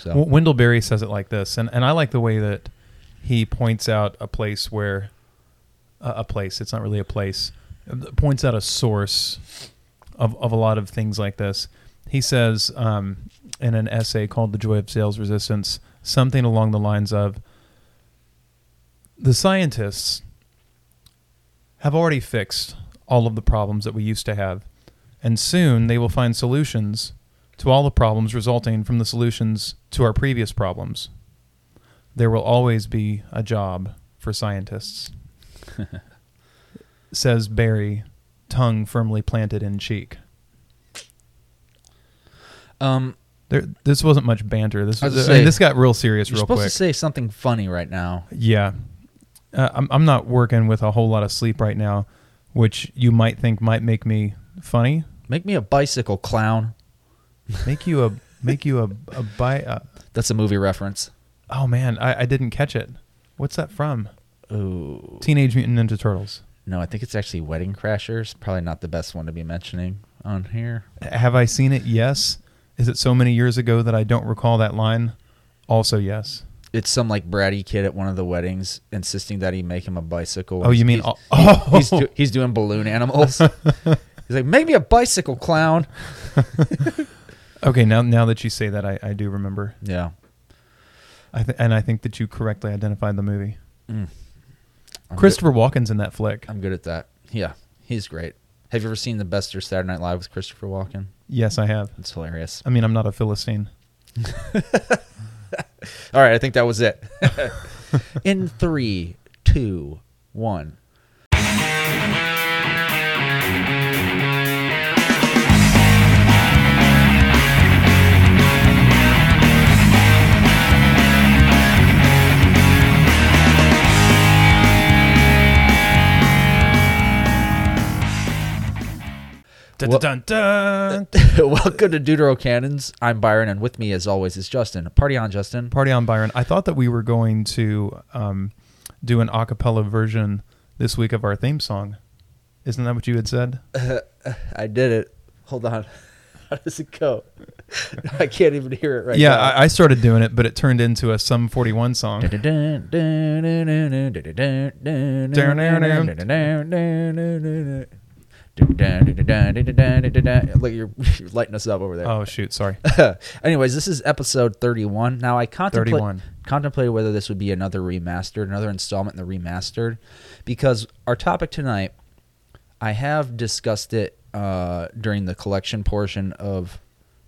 So Wendell Berry says it like this, and, and I like the way that he points out a place where uh, a place. It's not really a place. Points out a source of of a lot of things like this. He says um, in an essay called "The Joy of Sales Resistance" something along the lines of the scientists have already fixed all of the problems that we used to have, and soon they will find solutions to all the problems resulting from the solutions to our previous problems. There will always be a job for scientists, says Berry, tongue firmly planted in cheek. um, There, this wasn't much banter. This was gonna I mean, this got real serious you're real supposed quick. to say something funny right now. Yeah. Uh, I'm, I'm not working with a whole lot of sleep right now, which you might think might make me funny. Make me a bicycle clown. Make you a make you a a uh, That's a movie reference. Oh man, I, I didn't catch it. What's that from? Ooh. Teenage Mutant Ninja Turtles. No, I think it's actually Wedding Crashers. Probably not the best one to be mentioning on here. Have I seen it? Yes. Is it so many years ago that I don't recall that line? Also, yes. It's some like bratty kid at one of the weddings insisting that he make him a bicycle. Oh, you mean he's, oh, oh. he's, do- he's doing balloon animals. he's like, make me a bicycle clown. okay? Now, now that you say that, I, I do remember. Yeah. I th- and I think that you correctly identified the movie. Mm. Christopher Walken's in that flick. I'm good at that. Yeah, he's great. Have you ever seen the best or Saturday Night Live with Christopher Walken? Yes, I have. It's hilarious. I mean, I'm not a philistine. All right, I think that was it. In three, two, one. Dun, Well- dun, dun, Welcome to Deuterocanons. I'm Byron, and with me, as always, is Justin. Party on, Justin. Party on, Byron. I thought that we were going to um, do an acapella version this week of our theme song. Isn't that what you had said? I did it. Hold on. How does it go? I can't even hear it right yeah, now. I, I started doing it, but it turned into a Sum 41 song. Look, you're, you're lighting us up over there. Oh, shoot. Sorry. Anyways, this is episode 31. Now, I contemplate, 31. contemplated whether this would be another remastered, another installment in the remastered, because our topic tonight, I have discussed it uh, during the collection portion of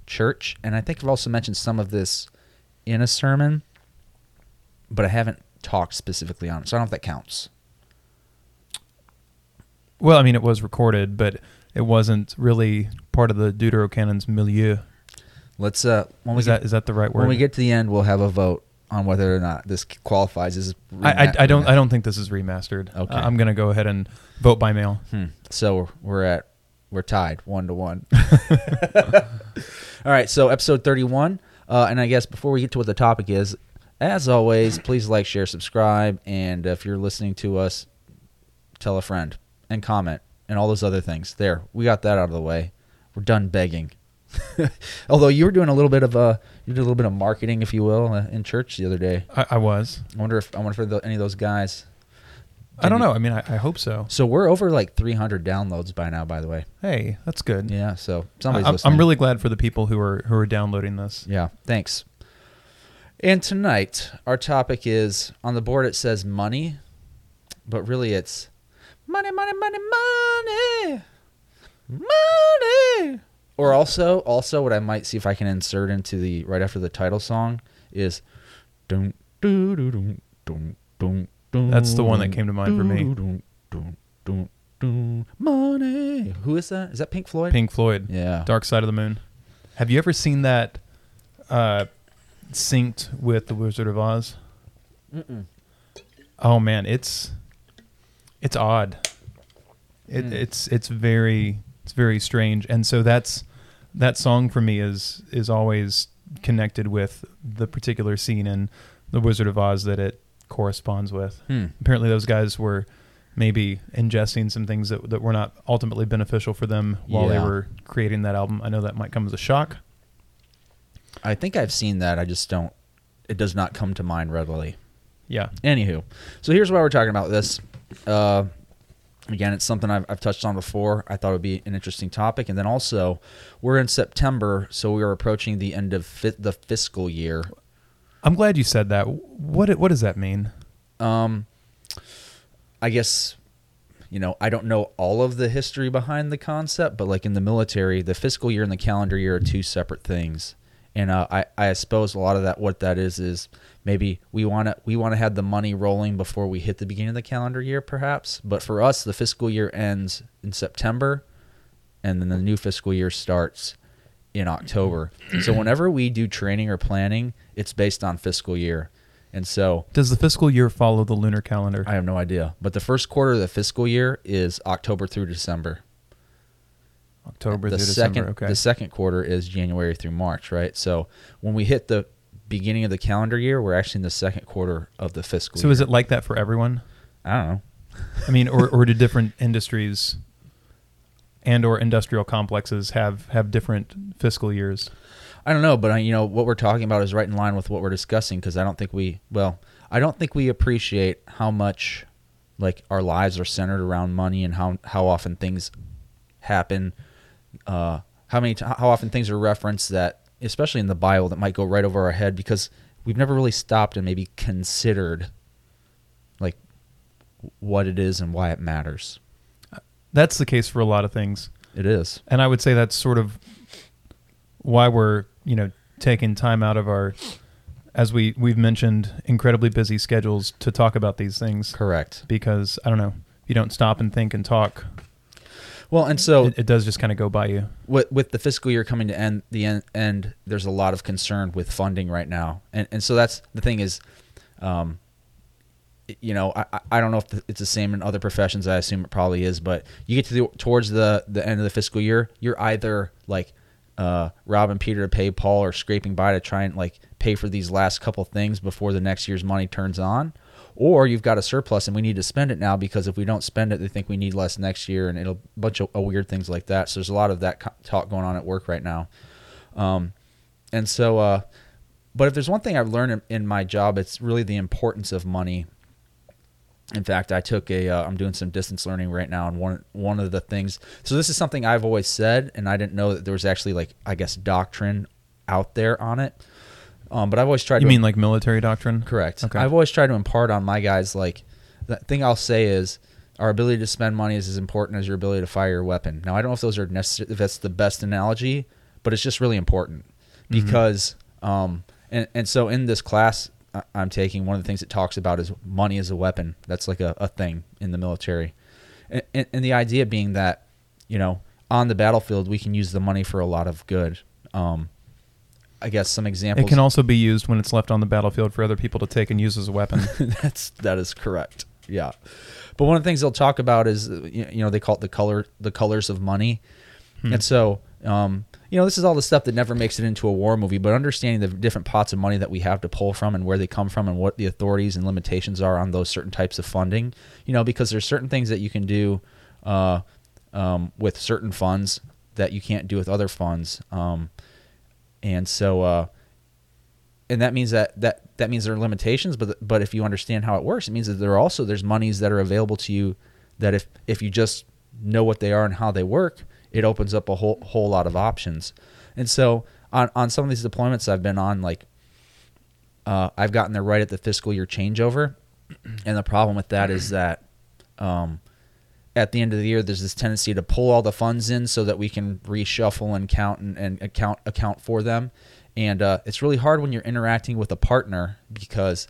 church, and I think I've also mentioned some of this in a sermon, but I haven't talked specifically on it, so I don't know if that counts. Well, I mean, it was recorded, but it wasn't really part of the Deuterocanon's milieu. Let's uh, when we Is get, that is that the right word? when we get to the end, we'll have a vote on whether or not this qualifies as. I, I, I don't I don't think this is remastered. Okay. Uh, I'm gonna go ahead and vote by mail. Hmm. So we're at we're tied one to one. All right, so episode thirty-one, uh, and I guess before we get to what the topic is, as always, please like, share, subscribe, and if you're listening to us, tell a friend and comment and all those other things. There, we got that out of the way. We're done begging. Although you were doing a little bit of uh, you did a little bit of marketing, if you will, uh, in church the other day. I, I was. I wonder if I wonder if the, any of those guys. I don't you- know. I mean, I, I hope so. So we're over like 300 downloads by now. By the way, Hey, that's good. yeah. So I, somebody's I'm, listening. I'm really glad for the people who are who are downloading this. Yeah, thanks. And tonight, our topic is on the board, it says money, but really it's money, money, money, money, money. Or also, also what I might see if I can insert into the right after the title song is dun, dun, dun, dun, dun, dun, dun, That's the one that came to mind for me. dun, dun, dun, dun, money. Who is that? Is that Pink Floyd? Pink Floyd, Yeah. Dark Side of the Moon. Have you ever seen that uh, synced with The Wizard of Oz? Mm-mm. Oh man, it's it's odd. It, Mm. It's it's very it's very strange, and so that's that song for me is is always connected with the particular scene in The Wizard of Oz that it corresponds with. Hmm. Apparently, those guys were maybe ingesting some things that that were not ultimately beneficial for them while Yeah. they were creating that album. I know that might come as a shock. I think I've seen that. I just don't. It does not come to mind readily. Yeah. Anywho, so here's why we're talking about this. Uh, again, it's something I've, I've touched on before. I thought it would be an interesting topic, and then also we're in September, so we are approaching the end of fi- the fiscal year. I'm glad you said that. What what does that mean? Um, I guess you know I don't know all of the history behind the concept, but like in the military, the fiscal year and the calendar year are two separate things. And uh, I I suppose a lot of that what that is is maybe we want to we want to have the money rolling before we hit the beginning of the calendar year, perhaps. But for us, the fiscal year ends in September, and then the new fiscal year starts in October. so whenever we do training or planning, it's based on fiscal year. And so Does the fiscal year follow the lunar calendar? I have no idea. But the first quarter of the fiscal year is October through December. October the through second December. Okay. the second quarter is January through March, right? So when we hit the beginning of the calendar year, we're actually in the second quarter of the fiscal year. so year. is it like that for everyone? I don't know. I mean, or or do different industries and or industrial complexes have have different fiscal years? I don't know, but I, you know what we're talking about is right in line with what we're discussing because I don't think we well, I don't think we appreciate how much like our lives are centered around money and how how often things happen, uh, how many t- how often things are referenced that especially in the Bible that might go right over our head because we've never really stopped and maybe considered like what it is and why it matters. That's the case for a lot of things. It is. And I would say that's sort of why we're, you know, taking time out of our as we we've mentioned incredibly busy schedules to talk about these things Correct. because I don't know, if you don't stop and think and talk, Well, and so it, it does just kind of go by you. with with the fiscal year coming to end the end, end there's a lot of concern with funding right now and and so that's the thing is um you know i I- don't know if it's the same in other professions i assume it probably is but you get to the towards the the end of the fiscal year you're either like uh robbing peter to pay paul or scraping by to try and like pay for these last couple things before the next year's money turns on or you've got a surplus and we need to spend it now because if we don't spend it they think we need less next year and it'll a bunch of uh, weird things like that. So there's a lot of that co- talk going on at work right now. Um, and so uh, but if there's one thing i've learned in, in my job it's really the importance of money. In fact i took a uh, i'm doing some distance learning right now and one one of the things so this is something i've always said and i didn't know that there was actually like i guess doctrine out there on it um, but i've always tried You to mean like military doctrine? Correct. Okay. I've always tried to impart on my guys like the thing I'll say is our ability to spend money is as important as your ability to fire your weapon. Now I don't know if those are necessary if that's the best analogy, but it's just really important because um and and so in this class I'm taking one of the things it talks about is money as a weapon. That's like a, a thing in the military, and, and, and the idea being that you know on the battlefield we can use the money for a lot of good. Um, I guess some examples. It can also be used when it's left on the battlefield for other people to take and use as a weapon. That's that is correct. Yeah, but one of the things they'll talk about is you know they call it the color the colors of money, and so um, you know this is all the stuff that never makes it into a war movie. But understanding the different pots of money that we have to pull from and where they come from and what the authorities and limitations are on those certain types of funding, you know, because there's certain things that you can do uh, um, with certain funds that you can't do with other funds. Um, and so uh, and that means that that that means there are limitations but but if you understand how it works it means that there are also there's monies that are available to you that if if you just know what they are and how they work it opens up a whole whole lot of options. And so on on some of these deployments I've been on like uh, I've gotten there right at the fiscal year changeover. And the problem with that is that um, at the end of the year, there's this tendency to pull all the funds in so that we can reshuffle and count and, and account account for them. And uh, it's really hard when you're interacting with a partner because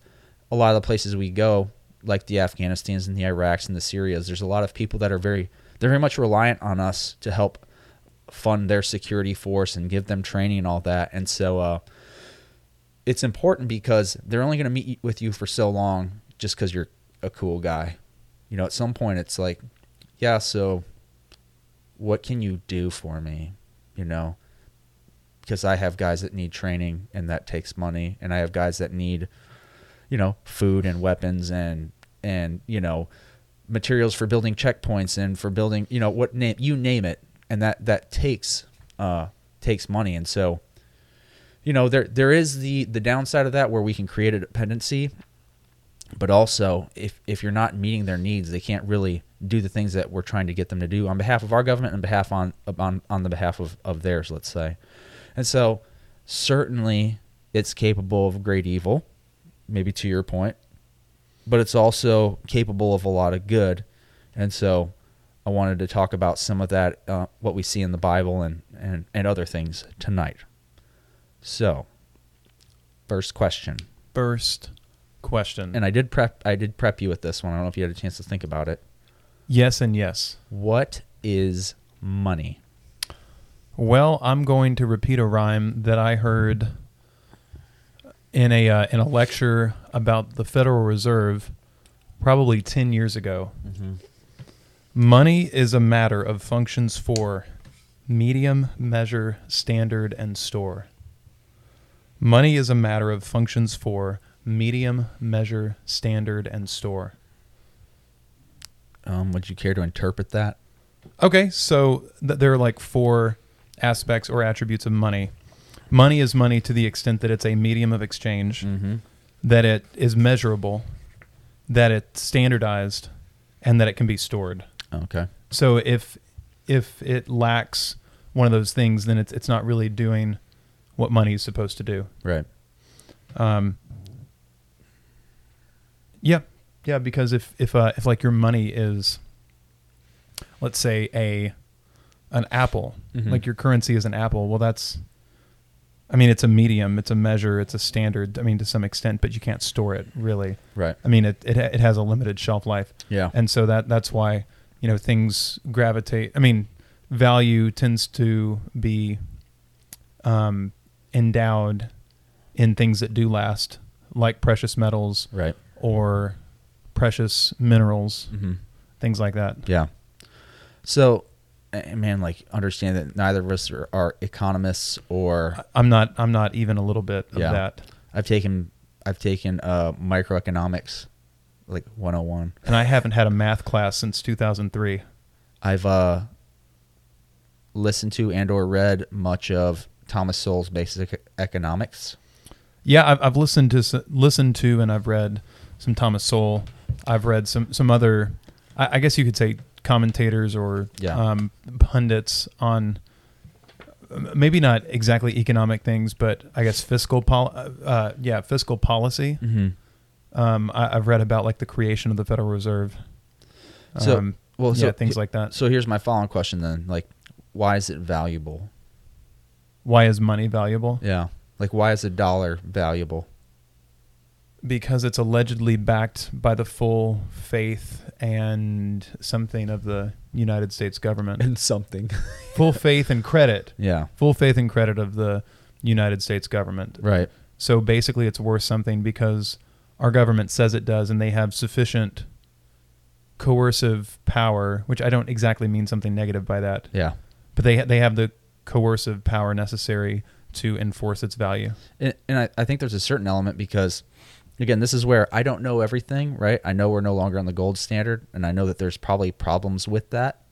a lot of the places we go, like the Afghanistans and the Iraqs and the Syrias, there's a lot of people that are very they're very much reliant on us to help fund their security force and give them training and all that. And so uh, it's important because they're only going to meet with you for so long just because you're a cool guy. You know, at some point it's like, yeah, so what can you do for me? You know, because I have guys that need training and that takes money, and I have guys that need, you know, food and weapons and and you know, materials for building checkpoints and for building, you know, what name you name it, and that that takes uh takes money, and so you know there there is the the downside of that where we can create a dependency but also if if you're not meeting their needs they can't really do the things that we're trying to get them to do on behalf of our government and behalf on on on the behalf of of theirs let's say. And so certainly it's capable of great evil maybe to your point but it's also capable of a lot of good. And so i wanted to talk about some of that uh, what we see in the bible and and and other things tonight. So first question. First question. and I did prep I did prep you with this one. I don't know if you had a chance to think about it. yes and yes. What is money? Well, I'm going to repeat a rhyme that I heard in a uh, in a lecture about the Federal Reserve probably 10 years ago. Money is a matter of functions for medium, measure, standard, and store. Money is a matter of functions for medium, measure, standard, and store. Um, would you care to interpret that? Okay, so th- there are like four aspects or attributes of money. Money is money to the extent that it's a medium of exchange, Mm-hmm. that it is measurable, that it's standardized, and that it can be stored. Okay. So if if it lacks one of those things, then it's it's not really doing what money is supposed to do. Right. Um, yeah, yeah, because if if uh, if like your money is, let's say a an apple, Mhm. like your currency is an apple. Well, that's, I mean, it's a medium, it's a measure, it's a standard. I mean, to some extent, but you can't store it really. Right. I mean, it it, it has a limited shelf life, Yeah. and so that that's why you know things gravitate. I mean, value tends to be um, endowed in things that do last, like precious metals Right. Or precious minerals, Mm-hmm. things like that. Yeah. So, man, like understand that neither of us are, are economists or I'm not. I'm not even a little bit of Yeah. that. I've taken I've taken uh, microeconomics, like 101. And I haven't had a math class since 2003. I've uh, listened to and or read much of Thomas Sowell's Basic Economics. Yeah, I've, I've listened to listened to and I've read some Thomas Sowell. I've read some some other, I, I guess you could say commentators or Yeah. um, pundits on maybe not exactly economic things, but I guess fiscal pol- uh, uh, yeah fiscal policy. Mm-hmm. Um, I, I've read about like the creation of the Federal Reserve. So, Um, well, so yeah, things like that. So here's my following question then: like, why is it valuable? Why is money valuable? Yeah, like why is a dollar valuable? Because it's allegedly backed by the full faith and something of the United States government. And something. full faith and credit. yeah. Full faith and credit of the United States government. Right. So basically, it's worth something because our government says it does, and they have sufficient coercive power, which I don't exactly mean something negative by that, Yeah. but they they have the coercive power necessary to enforce its value. And, and I, I think there's a certain element because, again, this is where I don't know everything, right? I know we're no longer on the gold standard, and I know that there's probably problems with that.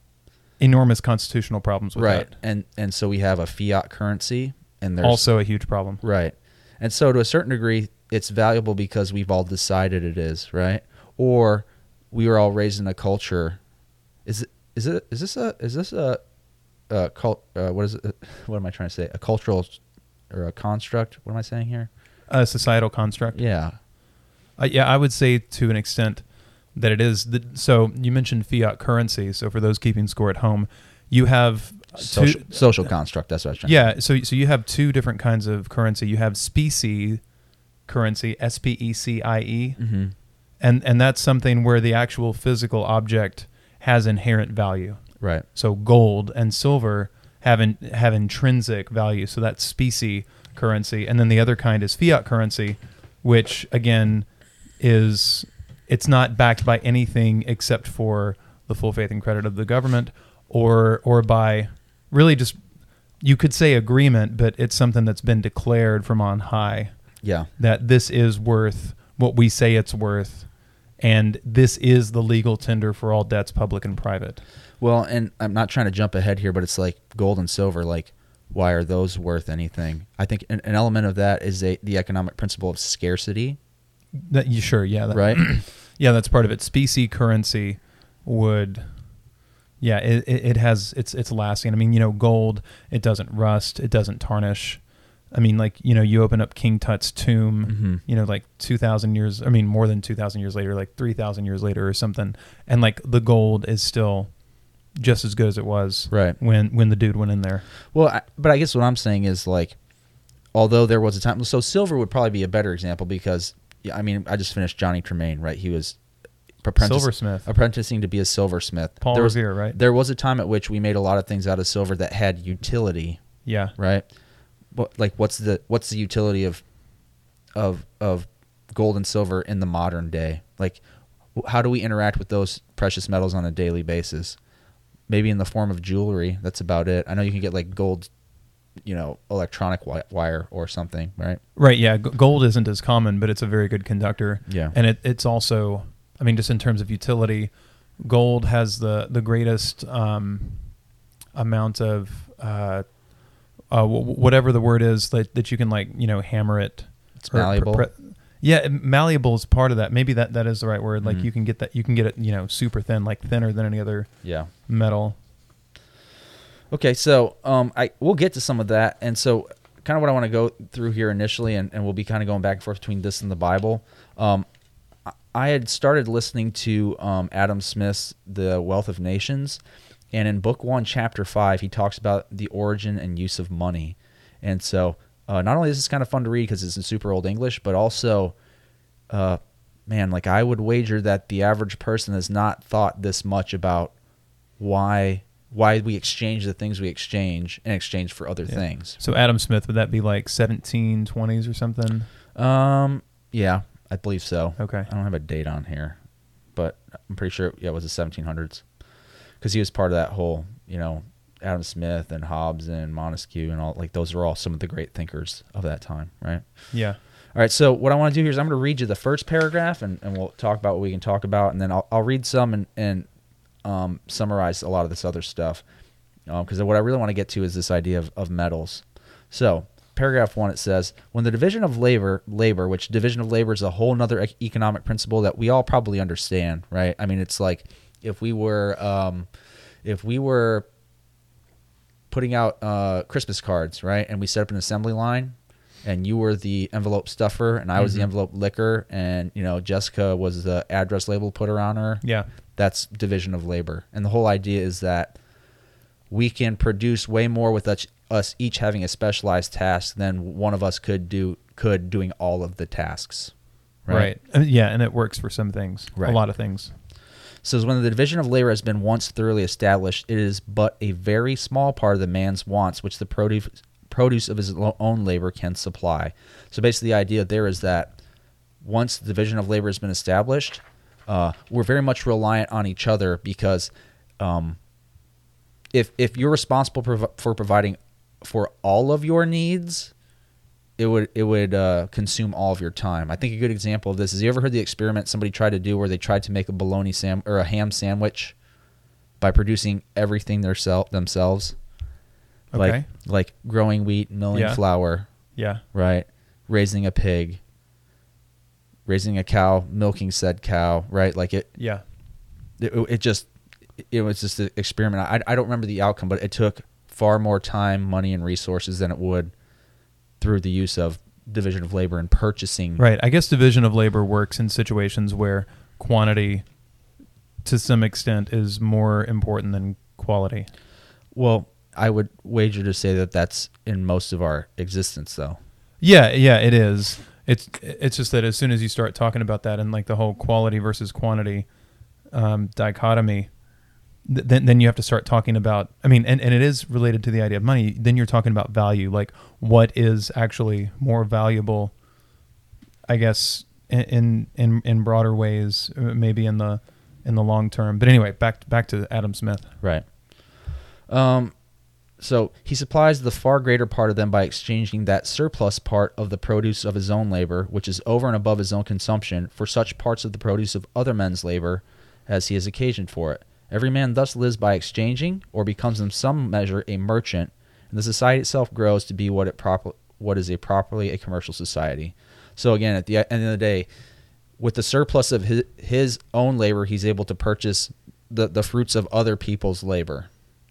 Enormous constitutional problems with right. that. And and so we have a fiat currency, and there's Also a huge problem. Right. And so to a certain degree, it's valuable because we've all decided it is, right? Or we were all raised in a culture. Is it is it is this a is this a, a cult uh, what is it what am I trying to say? A cultural or a construct? What am I saying here? A societal construct. Yeah. Uh, yeah, I would say to an extent that it is. The, so you mentioned fiat currency. So for those keeping score at home, you have Social, two. social construct. That's what I was trying Yeah, so so you have two different kinds of currency. You have specie currency, S P E C I E, mm-hmm. and and that's something where the actual physical object has inherent value. Right. So gold and silver have in, have intrinsic value. So that's specie currency, and then the other kind is fiat currency, which again is it's not backed by anything except for the full faith and credit of the government, or or by really just you could say agreement, but it's something that's been declared from on high Yeah. that this is worth what we say it's worth, and this is the legal tender for all debts, public and private. Well, and I'm not trying to jump ahead here, but it's like gold and silver. Like, why are those worth anything? I think an, an element of that is a, the economic principle of scarcity, That you sure? Yeah. That, right? Yeah, that's part of it. Specie currency would, yeah, it, it, it has it's it's lasting. I mean, you know, gold it doesn't rust, it doesn't tarnish. I mean, like you know, you open up King Tut's tomb, Mhm. you know, like two thousand years. I mean, more than two thousand years later, like three thousand years later or something, and like the gold is still just as good as it was Right. when when the dude went in there. Well, I, but I guess what I'm saying is like, although there was a time, so silver would probably be a better example because, yeah, I mean, I just finished Johnny Tremain, right? He was apprentice, Silversmith, apprenticing to be a silversmith. Paul there was, Revere, right? there was a time at which we made a lot of things out of silver that had utility, yeah, right? What like what's the what's the utility of of of gold and silver in the modern day? Like, how do we interact with those precious metals on a daily basis? Maybe in the form of jewelry. That's about it. I know you can get like gold, you know, electronic wire or something, right? right. Yeah, G- gold isn't as common, but it's a very good conductor. Yeah. and it, it's also i mean just in terms of utility gold has the the greatest um, amount of uh, uh, w- whatever the word is that, that you can like you know hammer it It's pre- malleable. pre- yeah malleable is part of that maybe that that is the right word like Mhm. you can get that you can get it you know super thin like thinner than any other yeah. metal Okay, so um, I we'll get to some of that, and so kind of what I want to go through here initially, and, and we'll be kind of going back and forth between this and the Bible. Um, I- had started listening to um, Adam Smith's The Wealth of Nations, and in Book One, Chapter Five, he talks about the origin and use of money, and so uh, not only is this kind of fun to read because it's in super old English, but also, uh, man, like I would wager that the average person has not thought this much about why why we exchange the things we exchange in exchange for other Yeah. things. so adam smith would that be like 1720s or something Um, yeah, I believe so. okay I don't have a date on here, but I'm pretty sure yeah, it was the 1700s because he was part of that whole, you know, Adam Smith and Hobbes and Montesquieu and all like those are all some of the great thinkers of that time, right? yeah All right, so what I want to do here is I'm going to read you the first paragraph, and, and we'll talk about what we can talk about, and then I'll, I'll read some and, and um, summarize a lot of this other stuff. Because what I really want to get to is this idea of, of metals. So, paragraph one, it says, when the division of labor, labor, which division of labor is a whole nother ec- economic principle that we all probably understand, right? I mean, it's like if we were, um, if we were putting out uh, Christmas cards, right? And we set up an assembly line, and you were the envelope stuffer, and I was the Mhm. envelope licker, and you know Jessica was the address label putter on her. yeah That's division of labor, and the whole idea is that we can produce way more with us, us each having a specialized task than one of us could do could doing all of the tasks. right, Uh, yeah and it works for some things Right. a lot of things says when the division of labor has been once thoroughly established, it is but a very small part of the man's wants which the produce produce of his own labor can supply. So basically, the idea there is that once the division of labor has been established, uh, we're very much reliant on each other because um, if if you're responsible prov- for providing for all of your needs, it would it would uh, consume all of your time. I think a good example of this is you ever heard the experiment somebody tried to do where they tried to make a bologna sam or a ham sandwich by producing everything theirself themselves, like like growing wheat, milling Yeah. flour, yeah. right, raising a pig, raising a cow, milking said cow, right, like it yeah it, it just it was just an experiment. I, I don't remember the outcome, but it took far more time, money, and resources than it would through the use of division of labor and purchasing. Right. I guess division of labor works in situations where quantity, to some extent, is more important than quality. Well, I would wager to say that that's in most of our existence, though. Yeah, yeah, it is. It's it's just that as soon as you start talking about that and like the whole quality versus quantity um, dichotomy, th- then then you have to start talking about. I mean, and, and it is related to the idea of money. Then you're talking about value, like what is actually more valuable. I guess in in in, broader ways, maybe in the in the long term. But anyway, back back to Adam Smith. Right. Um, so he supplies the far greater part of them by exchanging that surplus part of the produce of his own labor, which is over and above his own consumption, for such parts of the produce of other men's labor as he has occasioned for it. Every man thus lives by exchanging, or becomes in some measure a merchant, and the society itself grows to be what it proper what is a properly a commercial society. So again, at the end of the day, with the surplus of his, his own labor, he's able to purchase the, the fruits of other people's labor,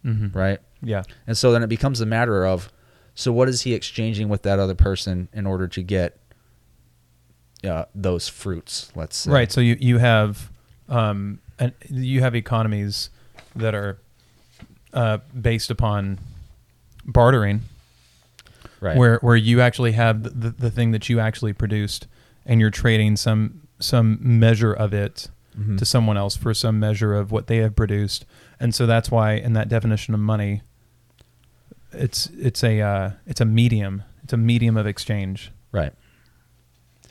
Mm-hmm. right? Yeah. And so then it becomes a matter of, so what is he exchanging with that other person in order to get uh, those fruits? Let's say. Right. So you you have um and you have economies that are uh, based upon bartering, Right. where where you actually have the, the, thing that you actually produced, and you're trading some some measure of it Mhm. to someone else for some measure of what they have produced, and so that's why in that definition of money, it's it's a uh, it's a medium. It's a medium of exchange. right.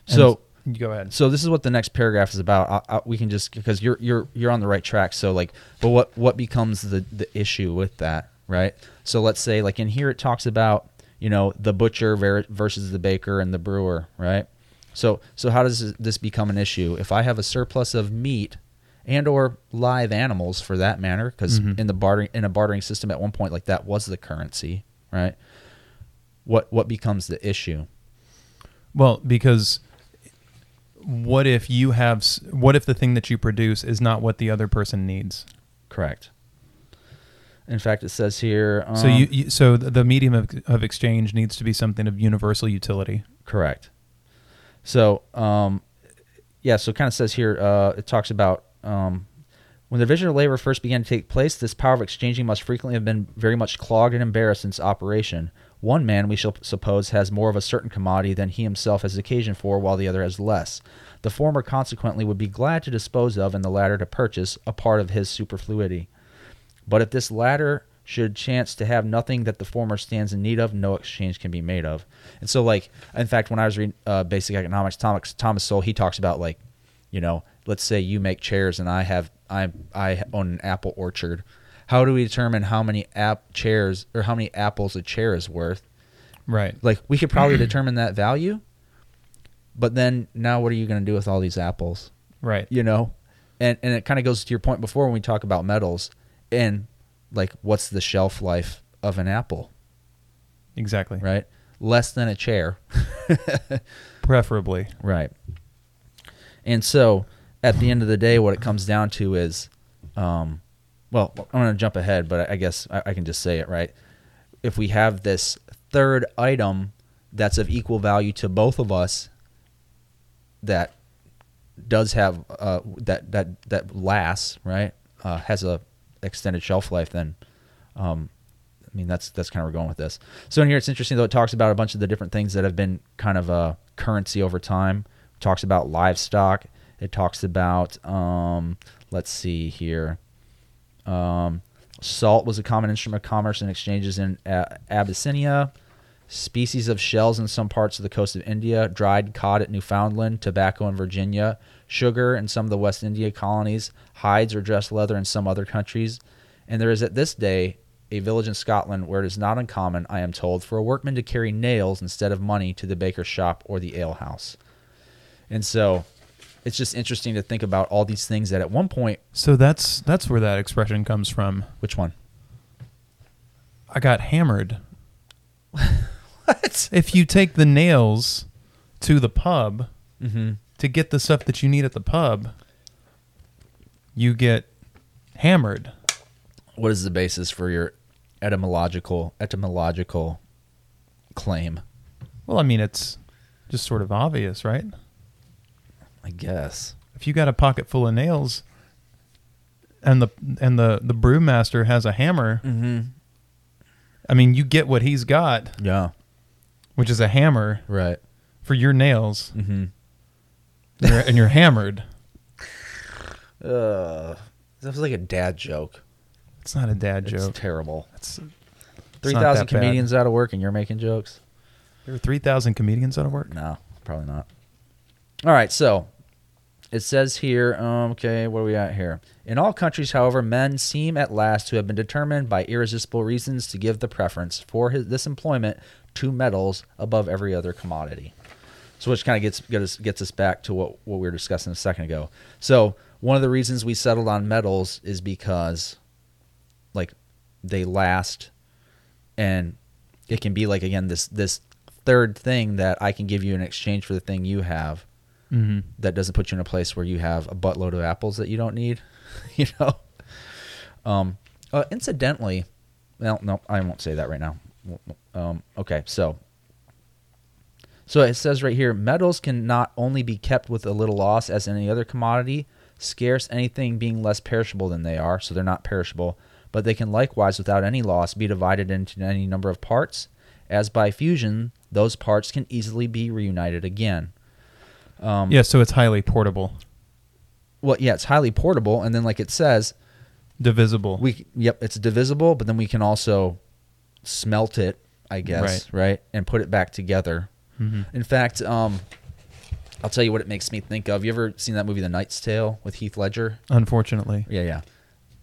And So you go ahead. so this is what the next paragraph is about. I, I, we can just because you're you're you're on the right track. So like, but what what becomes the the issue with that, right? So let's say like in here it talks about you know the butcher ver- versus the baker and the brewer, right? So so how does this become an issue if I have a surplus of meat and or live animals for that matter? Because Mhm. in the bartering in a bartering system at one point like that was the currency, right? What what becomes the issue? Well, because what if you have what if the thing that you produce is not what the other person needs? Correct. In fact, it says here. Um, so you, you so the medium of, of exchange needs to be something of universal utility. correct. So um, yeah, so it kind of says here. Uh, it talks about um, when the division of labor first began to take place. This power of exchanging must frequently have been very much clogged and embarrassed in its operation. One man, we shall suppose, has more of a certain commodity than he himself has occasion for, while the other has less. The former, consequently, would be glad to dispose of, and the latter to purchase, a part of his superfluity. But if this latter should chance to have nothing that the former stands in need of, no exchange can be made of. And so, like, in fact, when I was reading uh, Basic Economics, Thomas Thomas Sowell, he talks about like, you know, let's say you make chairs and I have I I own an apple orchard. How do we determine how many app chairs or how many apples a chair is worth? Right. Like, we could probably determine that value. But then now, what are you going to do with all these apples? Right. you know and and it kind of goes to your point before when we talk about metals and like what's the shelf life of an apple Exactly. right less than a chair Preferably. right and so at the end of the day what it comes down to is um well i'm going to jump ahead but i, guess I, I can just say it right if we have this third item that's of equal value to both of us that does have uh, that that that lasts right uh, has a extended shelf life then um, I mean that's that's kind of where we're going with this. So in here it's interesting though it talks about a bunch of the different things that have been kind of a currency over time. It talks about livestock. It talks about um, let's see here. Um, salt was a common instrument of commerce and exchanges in A- Abyssinia. Species of shells in some parts of the coast of India, dried cod at Newfoundland, tobacco in Virginia, sugar in some of the West India colonies, hides or dressed leather in some other countries. And there is at this day a village in Scotland where it is not uncommon, I am told, for a workman to carry nails instead of money to the baker's shop or the alehouse. And so it's just interesting to think about all these things that at one point, So that's that's where that expression comes from. which one? I got hammered. What? If you take the nails to the pub Mm-hmm. to get the stuff that you need at the pub, you get hammered. What is the basis for your etymological etymological claim? Well, I mean, it's just sort of obvious, right? I guess. If you got a pocket full of nails and the and the the brewmaster has a hammer, Mm-hmm. I mean, you get what he's got, Yeah. which is a hammer Right. for your nails, Mm-hmm. and you're, and you're hammered. Uh, that was like a dad joke. It's not a dad It's joke. terrible. It's, three thousand that bad. comedians out of work, and you're making jokes. there are three thousand comedians out of work. No, probably not. All right, so it says here. Um, okay, what are we at here? In all countries, however, men seem at last to have been determined by irresistible reasons to give the preference for his, this employment to metals above every other commodity. So, which kind of gets gets gets us back to what what we were discussing a second ago. So, one of the reasons we settled on metals is because, like, they last, and it can be like again this this third thing that I can give you in exchange for the thing you have Mm-hmm. that doesn't put you in a place where you have a buttload of apples that you don't need, you know. Um, uh, incidentally, well, no, I won't say that right now. Um, okay, so so it says right here, metals can not only be kept with a little loss as any other commodity, scarce anything being less perishable than they are, so they're not perishable, but they can likewise, without any loss, be divided into any number of parts, as by fusion those parts can easily be reunited again. Um, Yeah, so it's highly portable, Well, yeah, it's highly portable, and then like it says, divisible. we yep, it's divisible, but then we can also smelt it, I guess, right, and put it back together. Mhm. In fact, um, I'll tell you what it makes me think of. You ever seen that movie, The Knight's Tale, with Heath Ledger? Unfortunately, Yeah, yeah.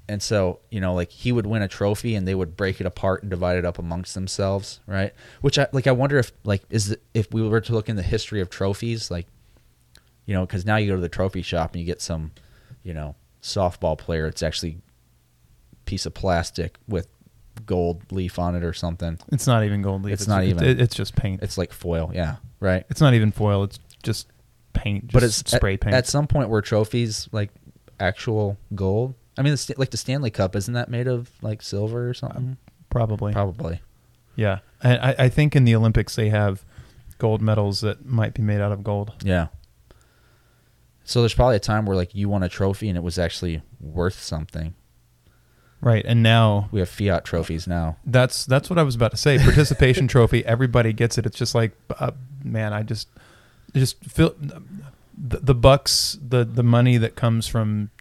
And so, you know, like he would win a trophy and they would break it apart and divide it up amongst themselves, right? Which I like I wonder if like is it, if we were to look in the history of trophies like you know, cuz now you go to the trophy shop and you get some, you know, softball player it's actually piece of plastic with gold leaf on it or something. it's not even gold leaf. It's not it- even. it- it's just paint. It's like foil, yeah, right? It's not even foil. It's just paint. Just but it's spray at, paint. At some point were trophies like actual gold? I mean, the, like the Stanley Cup, isn't that made of like silver or something? Uh, probably. Probably. Yeah, I, I think in the Olympics they have gold medals that might be made out of gold. Yeah. So there's probably a time where like you won a trophy and it was actually worth something. Right, and now We have fiat trophies now. that's that's what I was about to say. Participation trophy, everybody gets it. It's just like, uh, man, I just just feel the, the bucks, the the money that comes from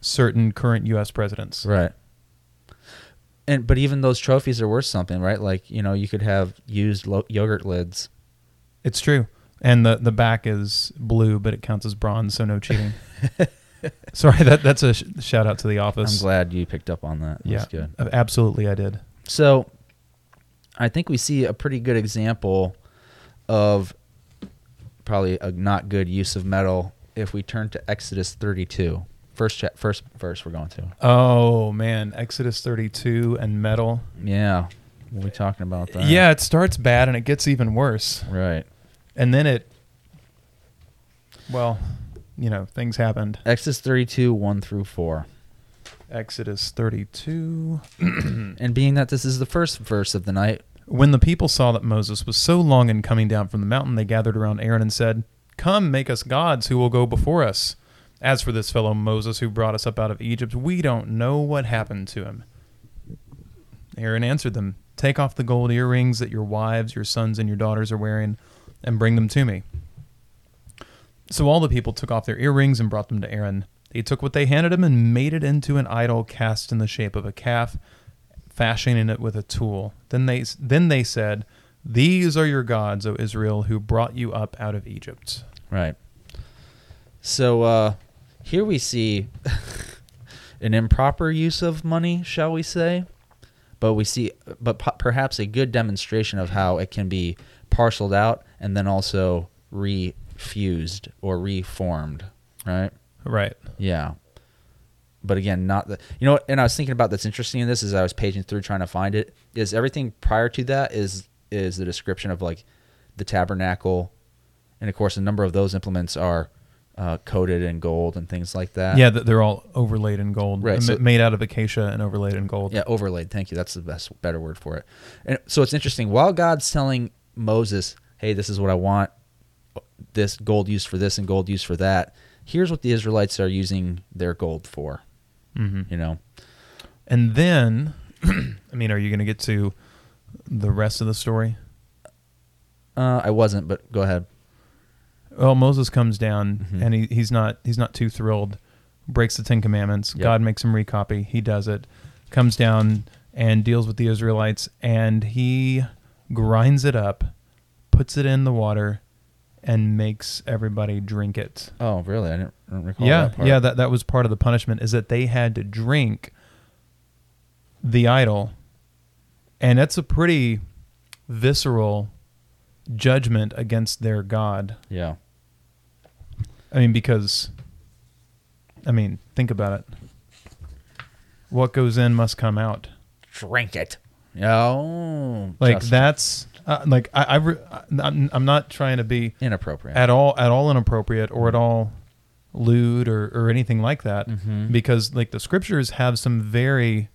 certain current U.S. presidents. Right. And but even those trophies are worth something, right? Like you know, you could have used lo- yogurt lids. It's true, and the the back is blue, but it counts as bronze, so no cheating. Sorry, that that's a sh- shout out to the office. I'm glad you picked up on that. yeah, good. uh, absolutely, I did. So, I think we see a pretty good example of probably a not good use of metal if we turn to Exodus 32. First, cha- first verse we're going to. Oh man, Exodus 32 and metal. Yeah, We're talking about that. Yeah, it starts bad and it gets even worse. right. And then it well, you know, things happened. Exodus 32, 1 through 4. Exodus 32. And being that this is the first verse of the night, When the people saw that Moses was so long in coming down from the mountain, they gathered around Aaron and said, Come, make us gods who will go before us. As for this fellow Moses who brought us up out of Egypt, we don't know what happened to him. Aaron answered them, Take off the gold earrings that your wives, your sons, and your daughters are wearing, and bring them to me. So all the people took off their earrings and brought them to Aaron. He took what they handed him and made it into an idol cast in the shape of a calf, fashioning it with a tool. Then they then they said, "These are your gods, O Israel, who brought you up out of Egypt." right. So uh, here we see an improper use of money, shall we say? But we see, but perhaps a good demonstration of how it can be parceled out and then also refused or reformed, right? Right. Yeah. But again, not the you know and I was thinking about that's interesting in this as I was paging through trying to find it, is everything prior to that is is the description of like the tabernacle and of course a number of those implements are uh, coated in gold and things like that. Yeah, th- they're all overlaid in gold, Right, so- made out of acacia and overlaid in gold. Yeah, overlaid. Thank you. That's the best better word for it. And so it's interesting. While God's telling Moses, "Hey, this is what I want. This gold used for this and gold used for that." Here's what the Israelites are using their gold for. hmm You know, And then, I mean, are you going to get to the rest of the story? uh, I wasn't, but go ahead. Well, Moses comes down Mhm. and he, he's not he's not too thrilled. Breaks the Ten Commandments. Yep. God makes him recopy. He does it. Comes down and deals with the Israelites, and he grinds it up, puts it in the water, and makes everybody drink it. Oh, really? I didn't, I don't recall yeah, that part. yeah. That that was part of the punishment is that they had to drink the idol, and that's a pretty visceral judgment against their God. yeah. I mean, because, I mean, think about it. What goes in must come out. Drink it. Oh, Like just that's uh, like I, I re- I'm, I'm not trying to be inappropriate. at all at all inappropriate or at all lewd or, or anything like that Mhm. because like the scriptures have some very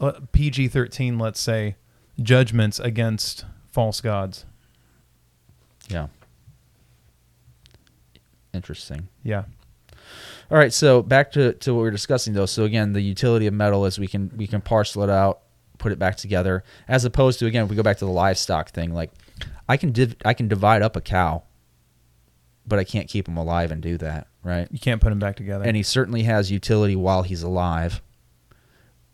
uh, PG-13 let's say judgments against false gods. yeah. Interesting. Yeah. All right, so back to, to what we were discussing though. So again, the utility of metal is we can we can parcel it out, put it back together, as opposed to again, if we go back to the livestock thing, like I can div- I can divide up a cow, but I can't keep him alive and do that, right? You can't put them back together. And he certainly has utility while he's alive,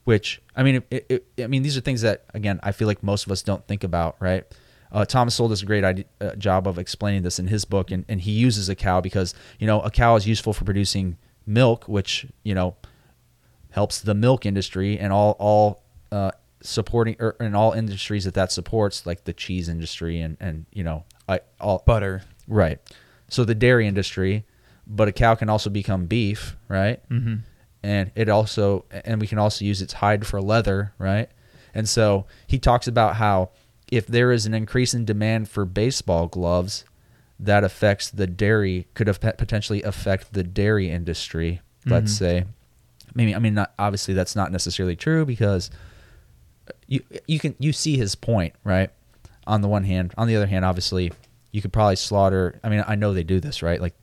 which I mean, it, it, I mean these are things that again I feel like most of us don't think about, right? Uh, Thomas Sowell does a great idea, uh, job of explaining this in his book, and, and he uses a cow because you know a cow is useful for producing milk, which you know helps the milk industry and all all uh, supporting or in all industries that that supports, like the cheese industry and and you know I all butter. right. So the dairy industry, but a cow can also become beef, right? Mm-hmm. and it also and we can also use its hide for leather right and so he talks about how if there is an increase in demand for baseball gloves that affects the dairy could have potentially affect the dairy industry let's Mhm. say maybe i mean not obviously that's not necessarily true because you you can you see his point right? On the one hand on the other hand obviously you could probably slaughter i mean i know they do this right? Like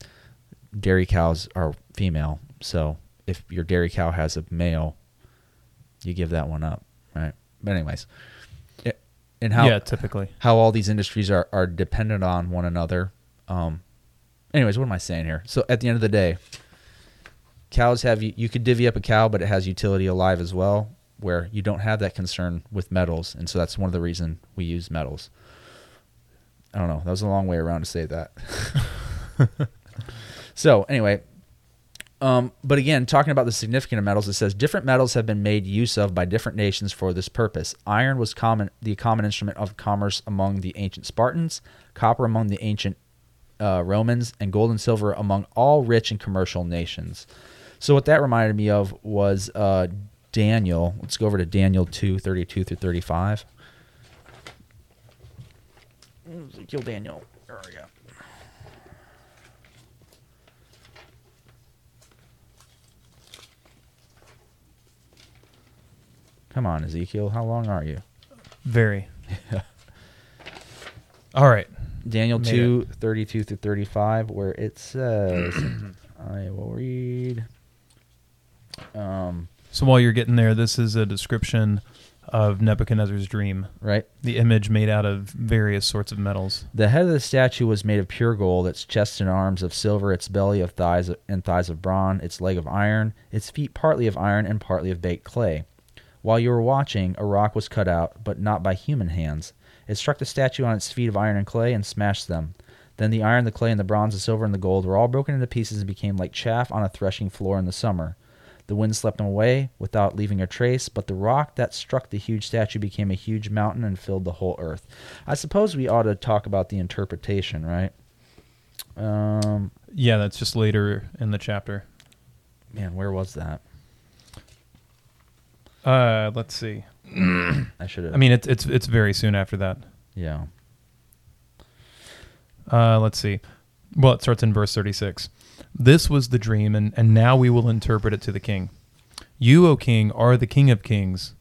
dairy cows are female so if your dairy cow has a male you give that one up right? But anyways it, and how yeah, typically. how all these industries are, are dependent on one another um anyways what am i saying here? So at the end of the day cows have you you could divvy up a cow but it has utility alive as well where you don't have that concern with metals and so that's one of the reason we use metals i don't know that was a long way around to say that so anyway um, but again, talking about the significance of metals, it says different metals have been made use of by different nations for this purpose. Iron was common, the common instrument of commerce among the ancient Spartans, copper among the ancient uh, Romans, and gold and silver among all rich and commercial nations. So what that reminded me of was uh, Daniel. Let's go over to Daniel 2, 32 through 35. Kill Daniel. There we go. Come on, Ezekiel. How long are you? Very. All right. Daniel Made 2, 32 through 35, where it says, I will read. Um, So while you're getting there, this is a description of Nebuchadnezzar's dream. right? The image made out of various sorts of metals. The head of the statue was made of pure gold, its chest and arms of silver, its belly of thighs and thighs of bronze, its leg of iron, its feet partly of iron and partly of baked clay. While you were watching, a rock was cut out, but not by human hands. It struck the statue on its feet of iron and clay and smashed them. Then the iron, the clay, and the bronze, the silver, and the gold were all broken into pieces and became like chaff on a threshing floor in the summer. The wind swept them away without leaving a trace, but the rock that struck the huge statue became a huge mountain and filled the whole earth. I suppose we ought to talk about the interpretation, right? Um, Yeah, that's just later in the chapter. man, where was that? Uh, let's see. I should have. I mean, it's it's it's very soon after that. yeah. Uh, let's see. Well, it starts in verse 36. This was the dream, and, and now we will interpret it to the king. You, O king, are the king of kings.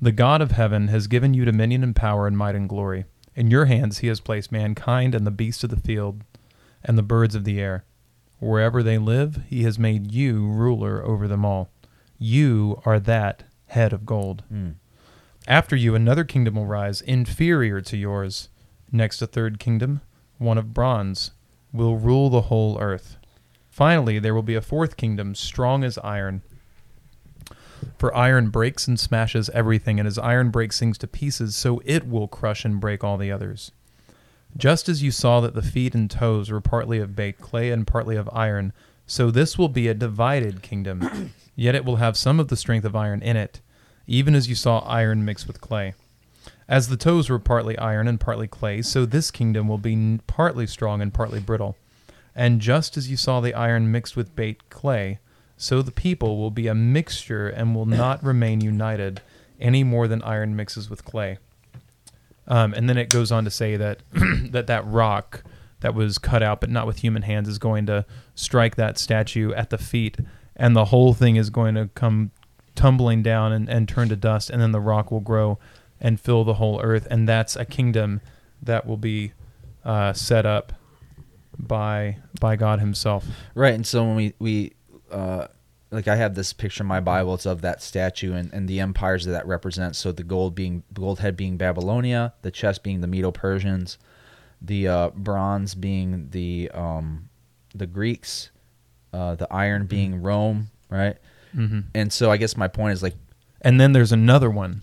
The God of heaven has given you dominion and power and might and glory. In your hands he has placed mankind and the beasts of the field and the birds of the air. Wherever they live, he has made you ruler over them all. You are that head of gold. Mm. After you, another kingdom will rise, inferior to yours. Next, a third kingdom, one of bronze, will rule the whole earth. Finally, there will be a fourth kingdom, strong as iron. For iron breaks and smashes everything, and as iron breaks things to pieces, so it will crush and break all the others. Just as you saw that the feet and toes were partly of baked clay and partly of iron, so this will be a divided kingdom, yet it will have some of the strength of iron in it, even as you saw iron mixed with clay. As the toes were partly iron and partly clay, so this kingdom will be partly strong and partly brittle. And just as you saw the iron mixed with baked clay, so the people will be a mixture and will not remain united, any more than iron mixes with clay. Um, and then it goes on to say that that that rock that was cut out but not with human hands is going to strike that statue at the feet, and the whole thing is going to come tumbling down and, and turn to dust, and then the rock will grow and fill the whole earth, and that's a kingdom that will be uh, set up by by God Himself. Right, and so when we we uh, like I have this picture in my Bible, it's of that statue and, and the empires that that represents. So the gold being gold head being Babylonia, the chest being the Medo Persians, the uh, bronze being the um, the Greeks, uh, the iron being Rome, right? Mm-hmm. And so I guess my point is like And then there's another one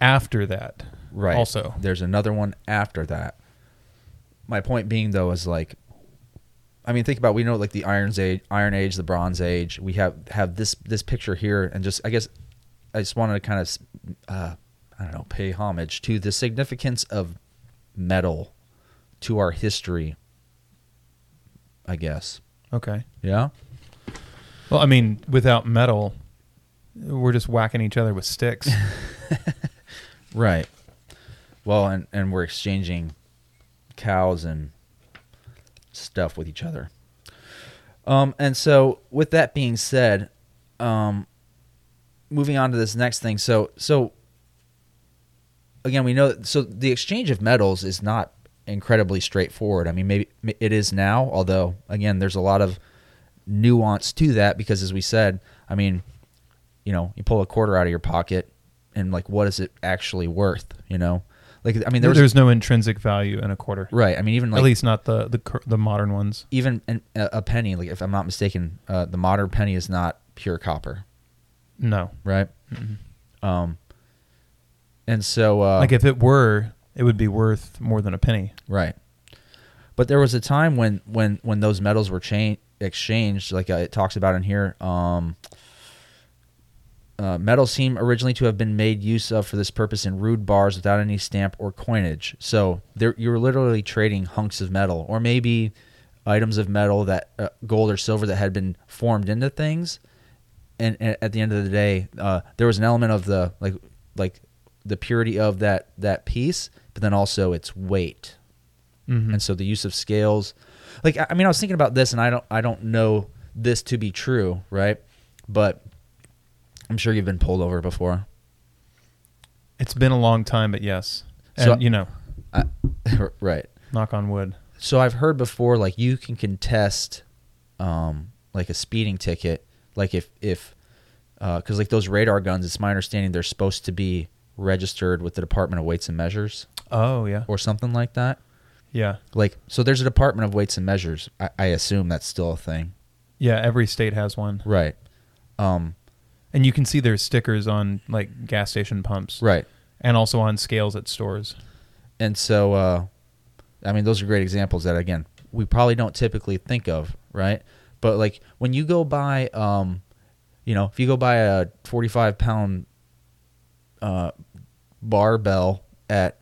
after that. right. Also, there's another one after that. My point being though is like I mean think about we know like the Iron's age Iron Age, the Bronze Age. We have have this this picture here and just I guess I just wanted to kind of uh I don't know, pay homage to the significance of metal to our history. I guess. okay. Yeah? Well, I mean, without metal, we're just whacking each other with sticks. Right. Well, and and we're exchanging cows and stuff with each other. Um, and so with that being said, um, moving on to this next thing. So so again, we know so the exchange of metals is not incredibly straightforward. I mean, maybe it is now, although again, there's a lot of nuance to that because as we said, I mean, you know, you pull a quarter out of your pocket and like what is it actually worth, you know? Like I mean, there was there's no intrinsic value in a quarter. right. I mean, even like At least not the the the modern ones. even an, a penny, like if I'm not mistaken, uh, the modern penny is not pure copper, No. right? Um, and so uh, like if it were, it would be worth more than a penny. Right. But there was a time when when when those metals were cha- exchanged, like uh, it talks about in here. Um, uh, metals seem originally to have been made use of for this purpose in rude bars without any stamp or coinage. So you were literally trading hunks of metal, or maybe items of metal that uh, gold or silver that had been formed into things. And, and at the end of the day, uh, there was an element of the like like the purity of that that piece, but then also its weight Mhm. and so the use of scales like i I mean i was thinking about this and i don't i don't know this to be true right but i'm sure you've been pulled over before. It's been a long time, but yes. And So- you know, I, right. knock on wood. so i've heard before like you can contest um like a speeding ticket like if if because like those radar guns it's my understanding they're supposed to be registered with the department of weights and measures Oh yeah, or something like that. Yeah, like so there's a department of weights and measures. I, I assume that's still a thing. Yeah. Every state has one, right. Um and you can see their stickers on like gas station pumps, right and also on scales at stores. And so, uh, I mean, those are great examples that, again, we probably don't typically think of, right? But like when you go buy, um, you know, if you go buy a 45 pound uh, barbell at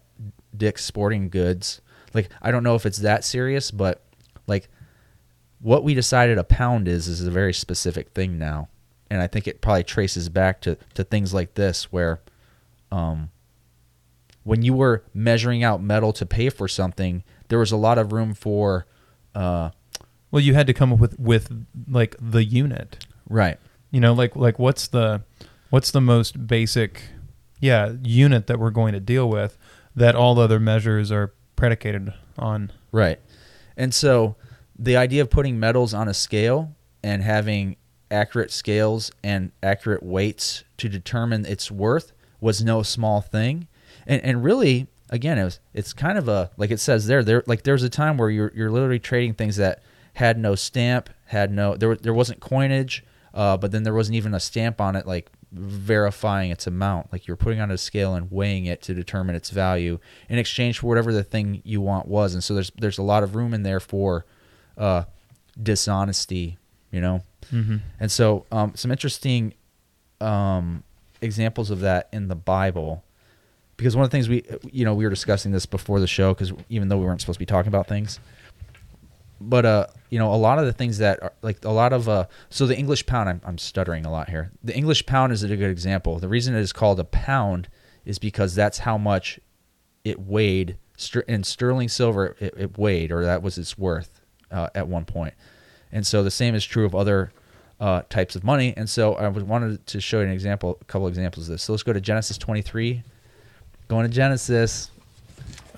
Dick's Sporting Goods, like I don't know if it's that serious, but like what we decided a pound is is a very specific thing now, and I think it probably traces back to to things like this where, um, when you were measuring out metal to pay for something, there was a lot of room for, uh, Well, you had to come up with with like the unit. right, You know, like like what's the what's the most basic, yeah, unit that we're going to deal with that all other measures are predicated on. right, and so the idea of putting metals on a scale and having accurate scales and accurate weights to determine its worth was no small thing, and and really. Again, it was, it's kind of a like it says there. There, like there's a time where you're you're literally trading things that had no stamp, had no there there wasn't coinage, uh, but then there wasn't even a stamp on it like verifying its amount. Like you're putting on a scale and weighing it to determine its value in exchange for whatever the thing you want was. And so there's there's a lot of room in there for uh, dishonesty, you know. Mm-hmm. And so um, some interesting um, examples of that in the Bible. Because one of the things we, you know, we were discussing this before the show, because even though we weren't supposed to be talking about things, but uh, you know, a lot of the things that are like a lot of uh, so the English pound. I'm I'm stuttering a lot here. The English pound is a good example. The reason it is called a pound is because that's how much it weighed in sterling silver. It, it weighed, or that was its worth uh, at one point. And so the same is true of other uh, types of money. And so I wanted to show you an example, a couple examples of this. So let's go to Genesis 23. Going to Genesis.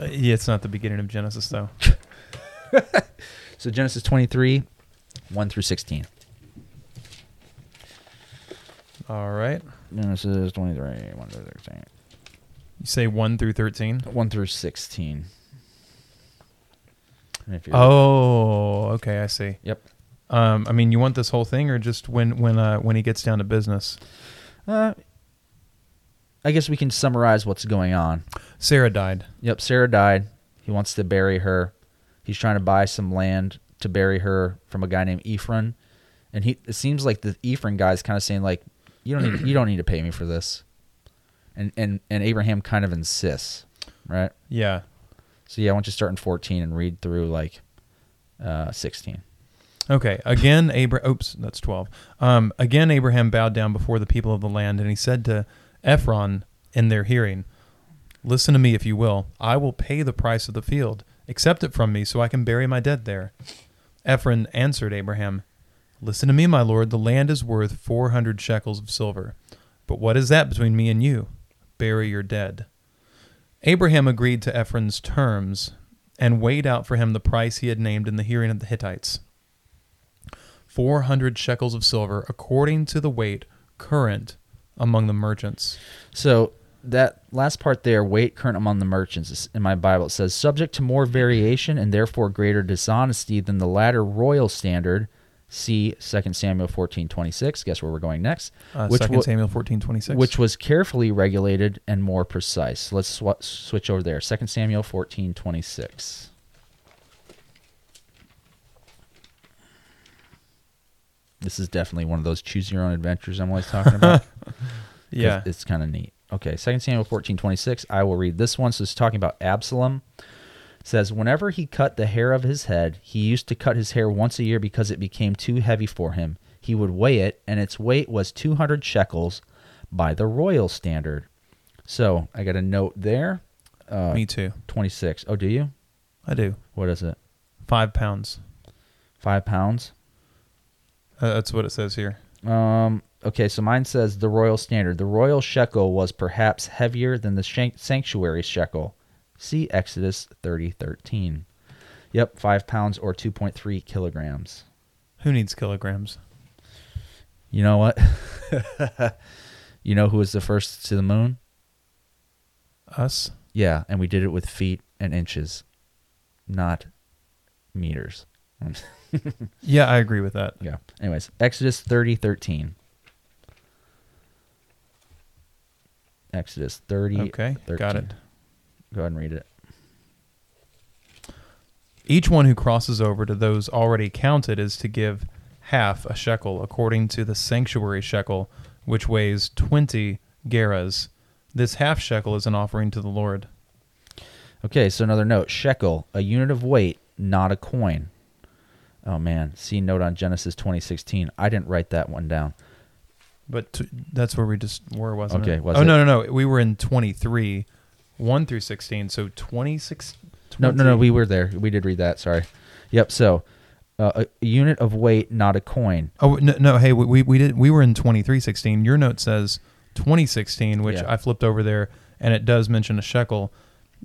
Uh, yeah, it's not the beginning of Genesis though. So Genesis 23, 1 through 16. All right. Genesis 23, 1 through 16. You say one through thirteen. 1 through 16. If Oh, okay, I see. Yep. Um, I mean, you want this whole thing, or just when when uh, when he gets down to business? Uh, I guess we can summarize what's going on. Sarah died. Yep, Sarah died. He wants to bury her. He's trying to buy some land to bury her from a guy named Ephron. And he it seems like the Ephron guy's kind of saying like, You don't need you don't need to pay me for this. And and and Abraham kind of insists, right? Yeah. So yeah, I want you to start in fourteen and read through like uh sixteen. Okay. Again, Abraham. Oops, that's twelve. Um, again, Abraham bowed down before the people of the land, and he said to Ephron in their hearing, "Listen to me, if you will. I will pay the price of the field. Accept it from me, so I can bury my dead there." Ephron answered Abraham, "Listen to me, my lord. The land is worth four hundred shekels of silver. But what is that between me and you? Bury your dead." Abraham agreed to Ephron's terms and weighed out for him the price he had named in the hearing of the Hittites. 400 shekels of silver according to the weight current among the merchants. So that last part there, weight current among the merchants, in my Bible, it says, subject to more variation and therefore greater dishonesty than the latter royal standard. See 2 Samuel 14 26. Guess where we're going next? Uh, which 2 Samuel 14 26. Which was carefully regulated and more precise. Let's sw- switch over there. 2 Samuel 14 26. This is definitely one of those choose your own adventures I'm always talking about. yeah. it's kind of neat. Okay, 2 Samuel fourteen twenty six. I will read this one. So it's talking about Absalom. It says, Whenever he cut the hair of his head, he used to cut his hair once a year because it became too heavy for him. He would weigh it, and its weight was 200 shekels by the royal standard. So I got a note there. Uh, Me too. 26. Oh, do you? I do. What is it? Five pounds. Five pounds? Uh, that's what it says here. Um, okay, so mine says the royal standard. The royal shekel was perhaps heavier than the sanctuary shekel. See Exodus thirty thirteen. Yep, five pounds or two point three kilograms. Who needs kilograms? You know what? you know who was the first to the moon? Us? Yeah, and we did it with feet and inches, not meters. Yeah, I agree with that. yeah. Anyways, Exodus thirty thirteen. Exodus thirty. Okay, got it. Go ahead and read it. Each one who crosses over to those already counted is to give half a shekel according to the sanctuary shekel, which weighs 20 gerahs. This half shekel is an offering to the Lord. Okay, so another note: shekel, a unit of weight, not a coin. Oh man, see note on Genesis twenty sixteen. I didn't write that one down. But t- that's where we just were, wasn't it? Okay, was oh, it? no, no, no. We were in 23, 1 through 16. So 26. No, no, no. We were there. We did read that. Sorry. Yep. So, uh, a, a unit of weight, not a coin. Oh no, no hey, we, we we did we were in twenty three sixteen. Your note says twenty sixteen, which Yeah. I flipped over there, and it does mention a shekel.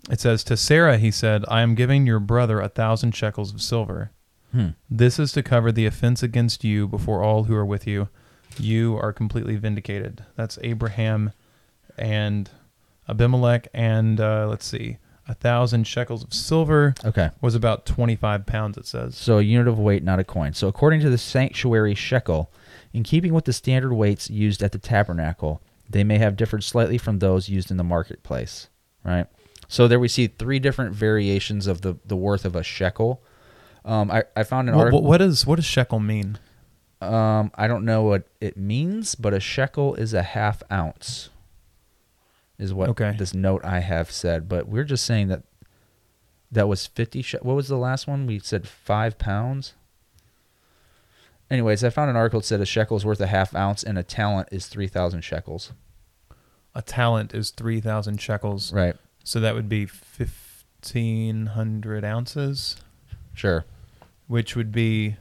It says to Sarah, he said, "I am giving your brother a thousand shekels of silver. Hmm. This is to cover the offense against you before all who are with you. You are completely vindicated." That's Abraham, and Abimelech, and uh, let's see, a thousand shekels of silver Okay. was about twenty five pounds. It says. So a unit of weight, not a coin. So according to the sanctuary shekel, in keeping with the standard weights used at the tabernacle, they may have differed slightly from those used in the marketplace. Right. So there we see three different variations of the, the worth of a shekel. Um, I, I found an What, article. what does what does shekel mean? Um, I don't know what it means, but a shekel is a half ounce. Is what Okay. this note I have said, but we're just saying that that was 50 she- what was the last one we said five pounds anyways i found an article that said a shekel is worth a half ounce and a talent is 3000 shekels A talent is 3,000 shekels. right So that would be 1,500 ounces, sure which would be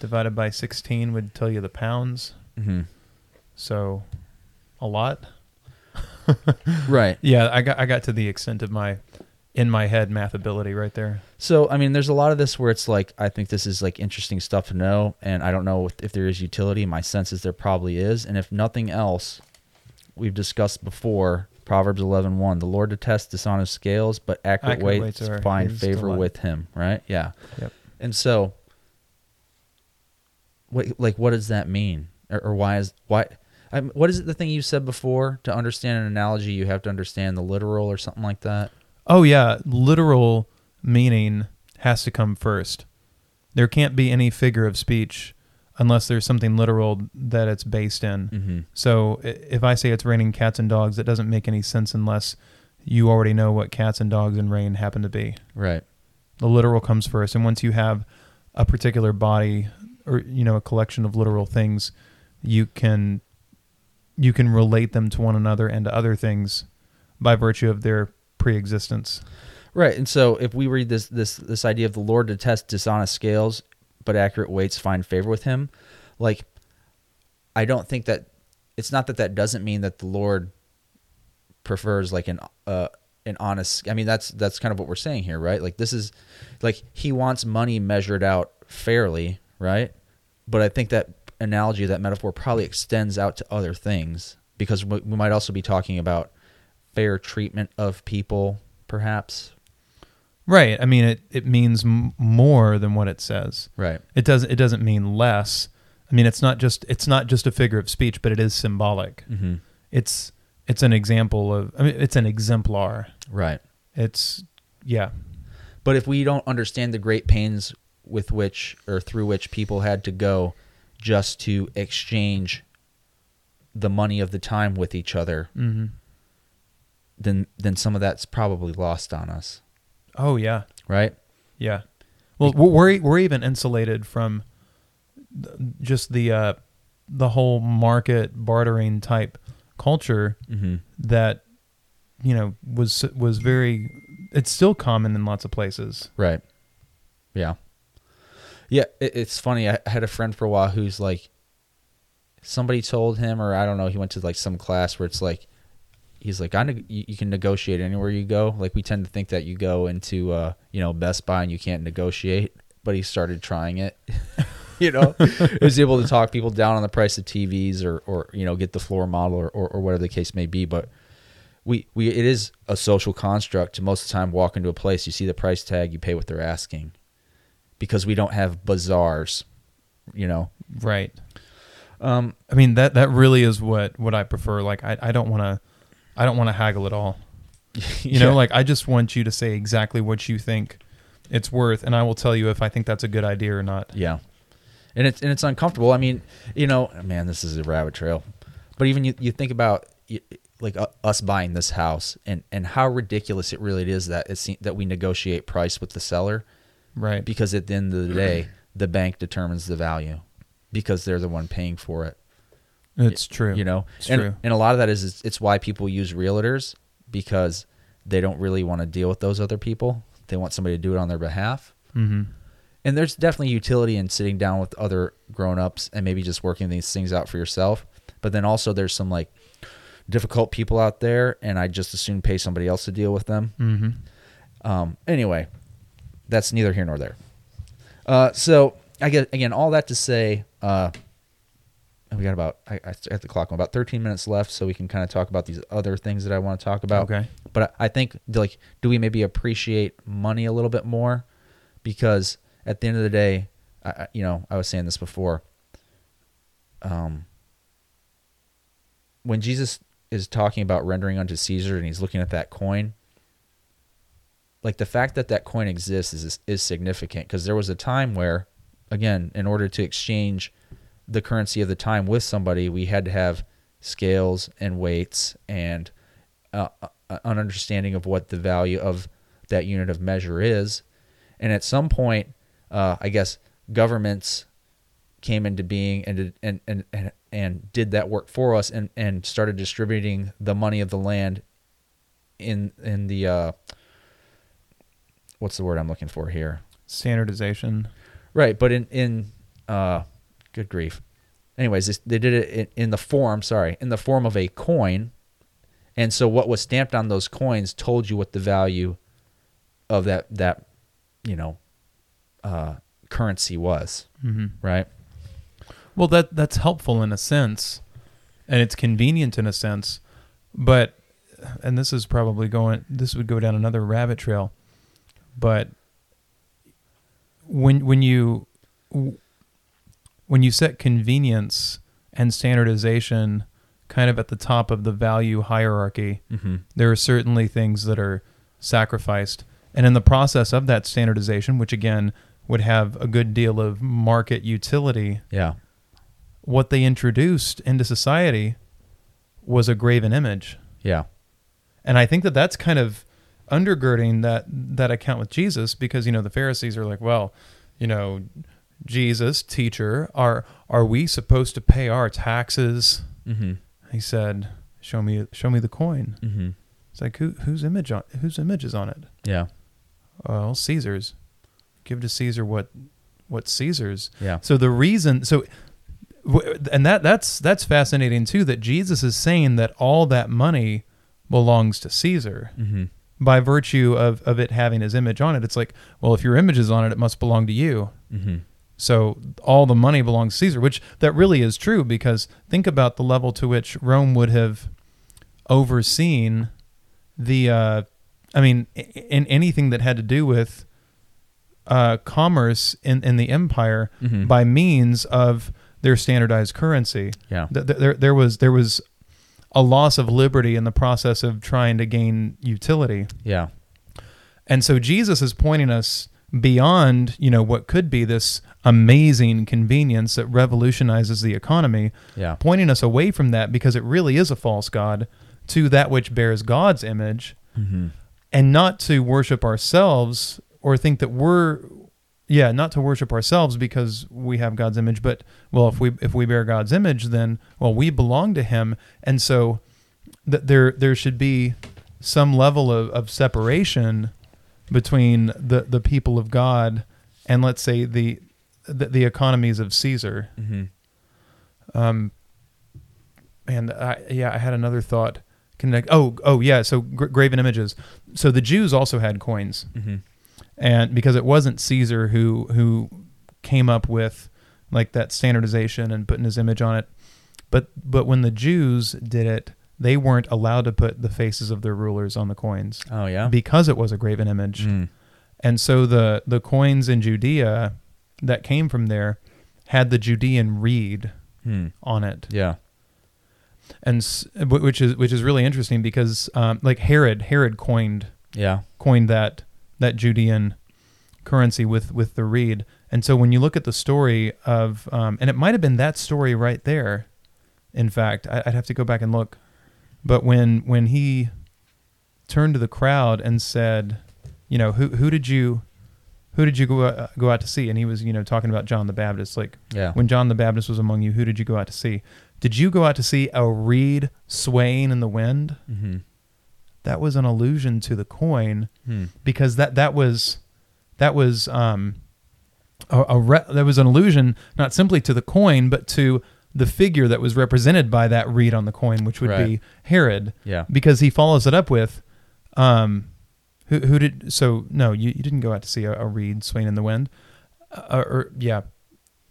divided by 16 would tell you the pounds. hmm So a lot. right Yeah, I got I got to the extent of my in my head math ability right there. so i mean there's a lot of this where it's like i think this is like interesting stuff to know and i don't know if, if there is utility my sense is there probably is and if nothing else we've discussed before proverbs 11 the lord detests dishonest scales but accurate, Accurate weights, weights find favor delight. with him right yeah Yep. and so what like what does that mean or, or why is why I, what is it the thing you said before to understand an analogy you have to understand the literal or something like that Oh yeah, literal meaning has to come first. There can't be any figure of speech unless there's something literal that it's based in. mm-hmm. So if I say it's raining cats and dogs, it doesn't make any sense unless you already know what cats and dogs and rain happen to be. right The literal comes first, and once you have a particular body or you know a collection of literal things, you can you can relate them to one another and to other things by virtue of their pre-existence. Right, and so if we read this this this idea of the Lord detests dishonest scales, but accurate weights find favor with him, like I don't think that it's not that that doesn't mean that the Lord prefers like an uh an honest. I mean that's that's kind of what we're saying here, right? Like this is like he wants money measured out fairly, right? But I think that analogy, that metaphor, probably extends out to other things because we might also be talking about fair treatment of people, perhaps. Right. I mean, it, it means m- more than what it says. Right. It doesn't. It doesn't mean less. I mean, it's not just it's not just a figure of speech, but it is symbolic. Mm-hmm. It's it's an example of. I mean, it's an exemplar. Right. It's yeah. But if we don't understand the great pains with which or through which people had to go just to exchange the money of the time with each other, Mm-hmm. then then some of that's probably lost on us, Oh yeah. right? Yeah. Well, we're we're even insulated from just the uh, the whole market bartering type culture Mm-hmm. that you know was was very. It's still common in lots of places. Right. Yeah. Yeah, it, it's funny. I had a friend for a while who's like, somebody told him, or I don't know, he went to like some class where it's like, he's like, I you, you can negotiate anywhere you go. Like we tend to think that you go into, uh, you know, Best Buy and you can't negotiate, but he started trying it. you know, he was able to talk people down on the price of TVs or, or you know, get the floor model or, or, or whatever the case may be. But we, we, it is a social construct to most of the time walk into a place, you see the price tag, you pay what they're asking because we don't have bazaars, you know. Right. Um, I mean that that really is what what I prefer. Like I I don't want to I don't want to haggle at all. You know, like I just want you to say exactly what you think it's worth, and I will tell you if I think that's a good idea or not. Yeah, and it's and it's uncomfortable. I mean, you know, man, this is a rabbit trail. But even you, you think about like uh, us buying this house and and how ridiculous it really is that it's that we negotiate price with the seller Right. because at the end of the day, the bank determines the value because they're the one paying for it. It's true. You know, It's and true. and a lot of that is it's why people use realtors because they don't really want to deal with those other people. They want somebody to do it on their behalf. Mm-hmm. And there's definitely utility in sitting down with other grown-ups and maybe just working these things out for yourself. But then also there's some like difficult people out there and I just assume pay somebody else to deal with them. Mm-hmm. Um, anyway, that's neither here nor there. Uh, so I get again all that to say, uh, we got about I, I at the clock on about 13 minutes left, so we can kind of talk about these other things that I want to talk about. Okay. But I I think like, do we maybe appreciate money a little bit more? Because at the end of the day, I, I- you know, I was saying this before. Um, when Jesus is talking about rendering unto Caesar, and he's looking at that coin, like the fact that that coin exists is is significant because there was a time where, again, in order to exchange the currency of the time with somebody, we had to have scales and weights and uh, an understanding of what the value of that unit of measure is. And at some point, uh, I guess governments came into being and did, and, and and and did that work for us and and started distributing the money of the land in in the uh, what's the word I'm looking for here? Standardization. Right, but in in uh, good grief. Anyways, this, they did it in, the form. Sorry, in the form of a coin, and so what was stamped on those coins told you what the value of that that you know uh, currency was. hmm Right. Well, that that's helpful in a sense, and it's convenient in a sense, but and this is probably going. This would go down another rabbit trail, but when when you when you set convenience and standardization kind of at the top of the value hierarchy, Mm-hmm. there are certainly things that are sacrificed. And in the process of that standardization, which again would have a good deal of market utility, Yeah. what they introduced into society was a graven image. Yeah. And I think that that's kind of undergirding that that account with Jesus because you know the Pharisees are like, well, you know, Jesus, teacher, are are we supposed to pay our taxes? Mm-hmm. He said, "Show me show me the coin." Mm-hmm. It's like who whose image on whose image is on it? Yeah. Well, Caesar's. Give to Caesar what what Caesar's. Yeah. So the reason so and that that's that's fascinating too that Jesus is saying that all that money belongs to Caesar Mm-hmm. by virtue of of it having his image on it. It's like, well, if your image is on it, it must belong to you. Mm-hmm. So all the money belongs to Caesar, which that really is true because think about the level to which Rome would have overseen the uh I mean in anything that had to do with uh commerce in in the empire Mhm. by means of their standardized currency. Yeah. Th- th- There there was there was a loss of liberty in the process of trying to gain utility. Yeah. And so Jesus is pointing us beyond, you know, what could be this amazing convenience that revolutionizes the economy, Yeah. pointing us away from that because it really is a false god to that which bears God's image Mm-hmm. and not to worship ourselves or think that we're yeah, not to worship ourselves because we have God's image, but well, if we if we bear God's image, then well, we belong to Him, and so that there there should be some level of, of separation between the the people of God and let's say the the, the economies of Caesar. Mm-hmm. Um, and I, yeah, I had another thought. Connect. Oh, oh yeah. So gra- graven images. So the Jews also had coins, Mm-hmm. and because it wasn't Caesar who who came up with like that standardization and putting his image on it, but but when the Jews did it, they weren't allowed to put the faces of their rulers on the coins Oh yeah. because it was a graven image. Mm. And so the the coins in Judea that came from there had the Judean reed Hmm. on it Yeah. and which is which is really interesting because um, like Herod Herod coined Yeah. coined that that Judean currency with with the reed, and so when you look at the story of um, and it might have been that story right there, in fact I, I'd have to go back and look, but when when he turned to the crowd and said, you know who who did you who did you go uh, go out to see, and he was you know talking about John the Baptist like Yeah. when John the Baptist was among you, who did you go out to see? Did you go out to see a reed swaying in the wind? mm-hmm. That was an allusion to the coin Hmm. because that that was that was um a, a re- that was an allusion not simply to the coin but to the figure that was represented by that reed on the coin, which would be Herod, Yeah. because he follows it up with, um, who who did so? No, you, you didn't go out to see a, a reed swaying in the wind, uh, or yeah,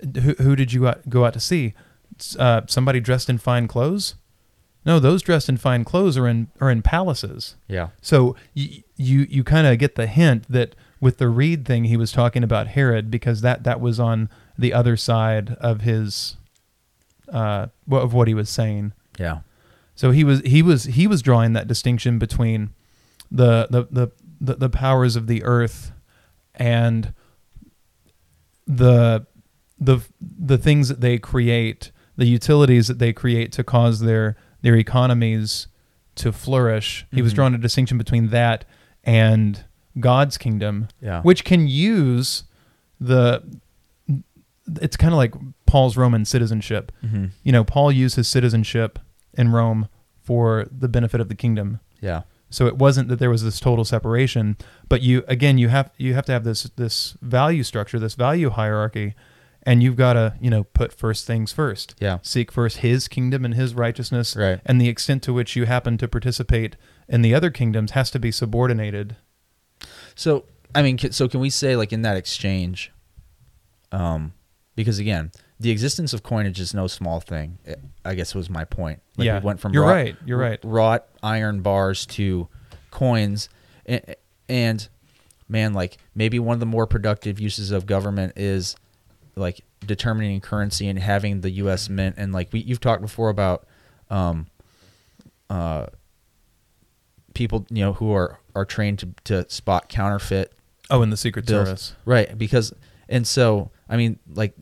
who who did you go out to see? Uh, somebody dressed in fine clothes? No, those dressed in fine clothes are in are in palaces. Yeah. So you you, you kind of get the hint that with the reed thing, he was talking about Herod because that that was on the other side of his uh of what he was saying. Yeah. So he was he was he was drawing that distinction between the the the the, the powers of the earth and the the the things that they create, the utilities that they create to cause their their economies to flourish. He was Mhm. drawing a distinction between that and God's kingdom, Yeah. which can use the. It's kind of like Paul's Roman citizenship. hmm You know, Paul used his citizenship in Rome for the benefit of the kingdom. Yeah. So it wasn't that there was this total separation, but you again you have you have to have this this value structure, this value hierarchy, and you've got to you know put first things first. Yeah. Seek first His kingdom and His righteousness, Right. and the extent to which you happen to participate in the other kingdoms has to be subordinated. So I mean, so can we say like in that exchange, um, because again, the existence of coinage is no small thing. I- guess was my point. Like yeah, we went from you're wrought, right. You're right. wrought iron bars to coins, and, and man, like maybe one of the more productive uses of government is like determining currency and having the U.S. mint. And like we, you've talked before about, um, uh, people you know who are are trained to to spot counterfeit Oh, in the Secret bills. Service. Right, because and so I mean like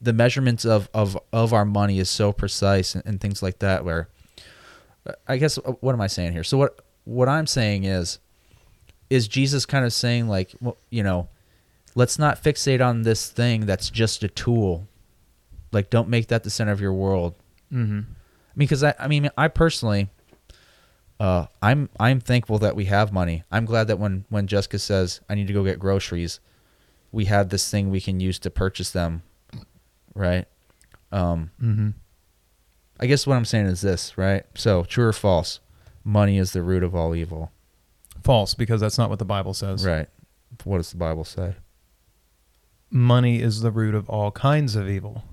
the measurements of of of our money is so precise and, and things like that where I guess uh, what am I saying here? So what what I'm saying is is Jesus kind of saying like well, you know, let's not fixate on this thing that's just a tool. Like don't make that the center of your world Mm-hmm. because I, I mean I personally uh, I'm I'm thankful that we have money. I'm glad that when when Jessica says I need to go get groceries, we have this thing we can use to purchase them, right? Um, Mm-hmm. I guess what I'm saying is this, right? So true or false? Money is the root of all evil, False, because that's not what the Bible says. right? What does the Bible say? Money is the root of all kinds of evil.